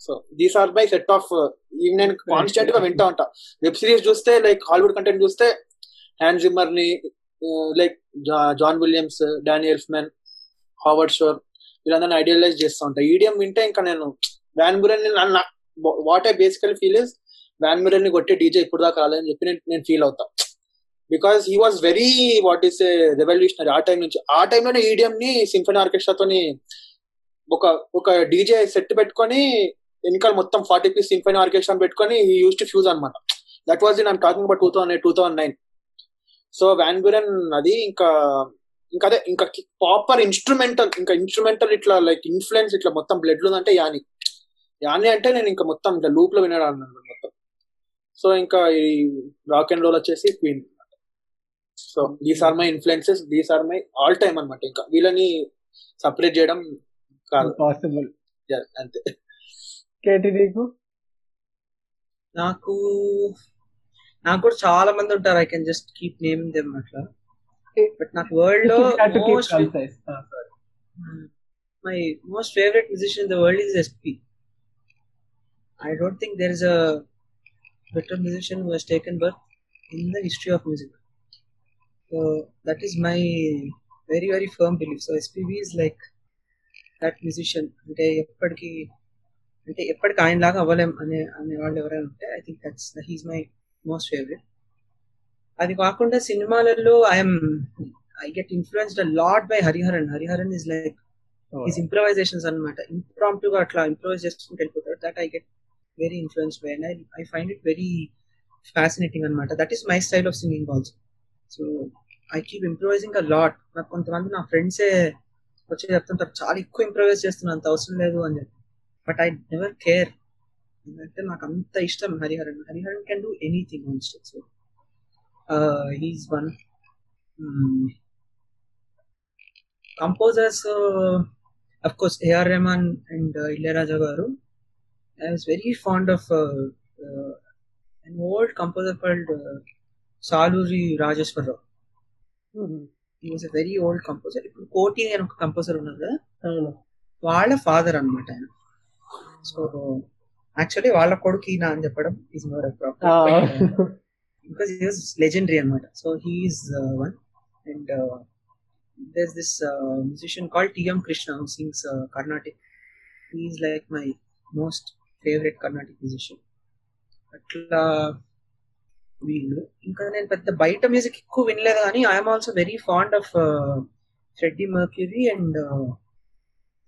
So these are by set of ఇవి నేను కాన్స్టెంట్గా వింటా ఉంటా. వెబ్ సిరీస్ చూస్తే లైక్ హాలీవుడ్ కంటెంట్ చూస్తే Hans జిమ్మర్ని like John Williams Daniel Elfman Howard Shore వీళ్ళందరినీ ఐడియలైజ్ చేస్తూ ఉంటా. ఈడియం వింటే ఇంకా నేను van Buren what I basically feel is van బురెన్ని కొట్టే డీజే ఇప్పుడు దాకా రాలేదని చెప్పి నేను నేను ఫీల్ అవుతా. Because he was very what is a revolutionary ఆ టైం నుంచి ఆ టైంలోనే ఈడియం ని సింఫనీ ఆర్కెస్ట్రాతోని ఒక ఒక డీజే సెట్ పెట్టుకొని వెనకాల మొత్తం ఫార్టీ పీస్ సింఫనీ ఆర్కెస్ట్రా పెట్టుకొని యూస్ టు ఫ్యూజ్ అనమాట that was in I'm talking about two thousand two thousand nine so van Buren అది ఇంకా ఇంకా అదే ఇంకా ప్రాపర్ ఇన్స్ట్రుమెంటల్ ఇంకా ఇన్స్ట్రుమెంటల్ ఇట్లా లైక్ ఇన్ఫ్లుయెన్స్ ఇట్లా మొత్తం బ్లడ్లో అంటే యాని. యాని అంటే నేను ఇంకా మొత్తం ఇట్లా లూప్లో వినడాను మొత్తం. సో ఇంకా ఈ రాక్ అండ్ రోల్ వచ్చేసి Queen so these are my influences these are my all time అనమాట ఇంకా వీళ్ళని సపరేట్ చేయడం కాదు. పాసిబుల్ అంతే. కేటి నీకు? నాకు నాకు కూడా చాలా మంది ఉంటారు. I can just keep naming them అట్లా. బట్ నాకు వరల్డ్లో my most favourite musician in the world is SP I don't think there is a better musician who has taken birth in the history of music so that is my very very firm belief so SPB is like that musician అంటే ఎప్పటికీ అంటే ఎప్పటికి ఆయన లాగా అవ్వలేం అనే అనే వాళ్ళు ఎవరైనా ఉంటే I think that's he's my most favourite అది కాకుండా సినిమాలలో I'm I get influenced lot by Hariharan Hariharan is like his improvisations అనమాట ఇంప్రాంప్టుగా అట్లా ఇంప్రవైజ్ చేసుకుంటూ వెళ్ళిపోతాడు. That I get very influence by and I I find it very fascinating అనమాట that is my style of singing also so I keep improvising a lot నాకు కొంతమంది నా ఫ్రెండ్సే వచ్చి చెప్తుంటారు చాలా ఎక్కువ ఇంప్రవైజ్ చేస్తున్నా అంత అవసరం లేదు అని చెప్పి. బట్ ఐ నెవర్ కేర్ ఎందుకంటే నాకు అంత ఇష్టం Hariharan Hariharan can do anything on stage so he's one composers of course AR Rahman and Ilaiyaraaja garu I was very fond of an old composer called Saluri Rajeswara Rao he was a very old composer ఇప్పుడు కోటి అని ఒక composer ఉన్నారు కదా. వాళ్ళ father అనమాట ఆయన. So actually వాళ్ళ కొడుకు ఈయన అని చెప్పడం is more because is legendary అనమాట so he's one and there's this uh, musician called T.M. Krishna who sings uh, Carnatic. He's like my most favorite Carnatic musician. అట్లా వీళ్ళు ఇంకా నేను పెద్ద బయట మ్యూజిక్ ఎక్కువ వినలేదు కానీ I'm also very fond of Freddie Mercury and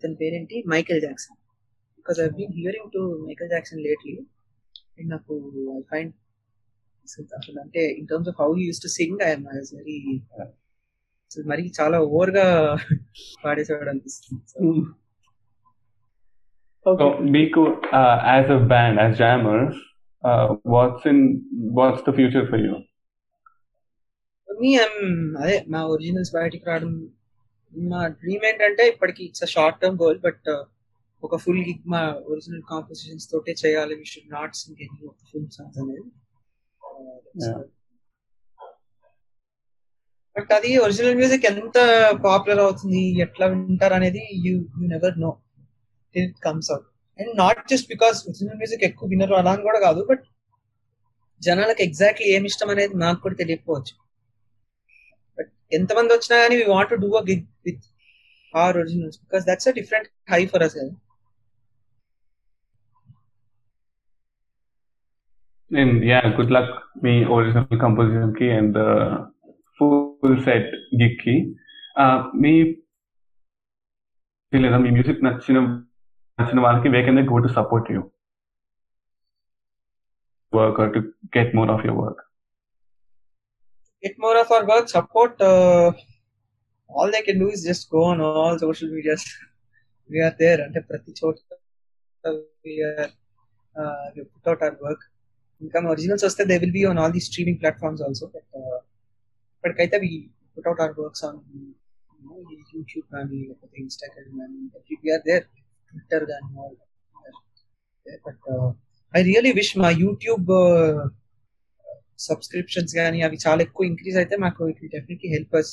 తన పేరేంటి Michael Jackson because I been hearing to Michael Jackson lately and నాకు ఐ ఫైండ్ అసలు అంటే in terms of how used to sing I'm very మరి చాలా ఓవర్గా పాడేసేవాడు అనిపిస్తుంది. So, మీకు as a band, as jammers, uh, what's in what's the future for you? for me, I'm అదే మా ఒరిజినల్స్ బయటికి రావడం మా డ్రీమ్ ఏంటంటే ఇప్పటికి it's short term goal but ఒక ఫుల్ గిగ్ మా ఒరిజినల్ కాంపోజిషన్స్ తోటే చేయాలి. We should not sing any of film songs అనేది. బట్ అది ఒరిజినల్ మ్యూజిక్ ఎంత పాపులర్ అవుతుంది ఎట్లా వింటారు అనేది you you never know it comes out and not just because original music ఎక్కువ వినరు అలా అని కూడా కాదు బట్ జనాలకు ఎగ్జాక్ట్లీ ఏమి ఇష్టం అనేది నాకు కూడా తెలియకపోవచ్చు. బట్ ఎంతమంది వచ్చినా కానీ we want do a gig with our originals because that's a different high for us కదా. And yeah, good luck me original composition కి అండ్ ఫుల్ సెట్ గిగ్ కి Uh, మీ లేదా మీ మ్యూజిక్ నచ్చిన నచ్చిన వాళ్ళకి way can they go to support you work or to get more of your work? get more of our work support uh, all they can do is just go on all social medias we are there అంటే ప్రతి చోట we are uh, we put out our work ఇంకా originals వస్తే they will be on all the streaming platforms also but ఇప్పటికైతే we put out our works on YouTube కానీ లేకపోతే Instagram కానీ we are there Twitter కానీ బట్ ఐ రియలీ విష్ మా YouTube subscriptions కానీ అవి చాలా ఎక్కువ ఇంక్రీజ్ అయితే మాకు ఇట్ డెఫినెట్లీ హెల్ప్ అస్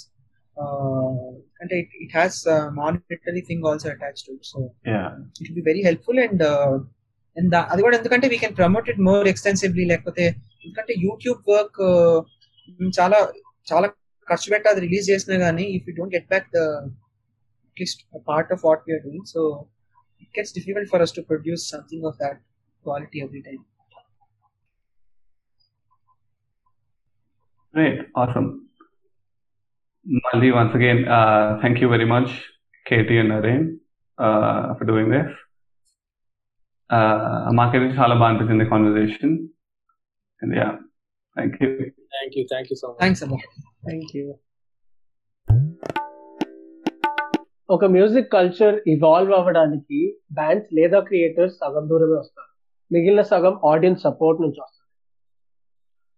అంటే it has monetary thing also attach to so Yeah. It will be very helpful and and అది కూడా ఎందుకంటే we can promote it more extensively లేకపోతే ఎందుకంటే యూట్యూబ్ వర్క్ చాలా చాలా ఖర్చు పెట్టి అది రిలీజ్ చేసినా కానీ if you don't get back the at least part of what we're doing so it gets difficult for us to produce something of that quality every time Great. Awesome. Maldi, once again, uh, thank you very much, Katie and Naren, uh, for doing this. మాకైతే చాలా బాగా అనిపించింది conversation and yeah thank you thank you thank you so much thanks అమ్మా. Thank you ఒక music culture evolve అవ్వడానికి bands లేదా creators సగం దూరమే వస్తారు. మిగిలిన సగం ఆడియన్స్ సపోర్ట్ నుంచి వస్తారు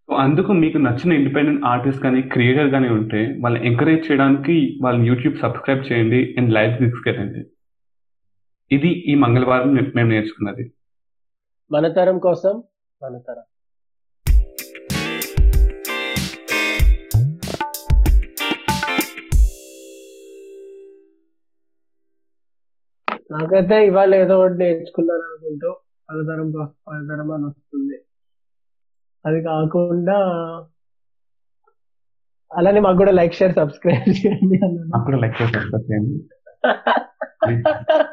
సో అందుకు మీకు నచ్చిన ఇండిపెండెంట్ ఆర్టిస్ట్ కానీ క్రియేటర్ కానీ ఉంటే వాళ్ళని ఎంకరేజ్ చేయడానికి వాళ్ళని యూట్యూబ్ సబ్స్క్రైబ్ చేయండి అండ్ లైవ్ తీసుకెళ్ళండి ఇది ఈ మంగళవారం మేము నేర్చుకున్నది. మన తరం కోసం మన తరం. నాకైతే ఇవాళ ఏదో ఒకటి నేర్చుకున్నాను అనుకుంటూ పలతరం కోసం పలతరం అని వస్తుంది. అది కాకుండా అలానే మాకు కూడా లైక్ షేర్ సబ్స్క్రైబ్ చేయండి నాకు కూడా లైక్ చేయండి.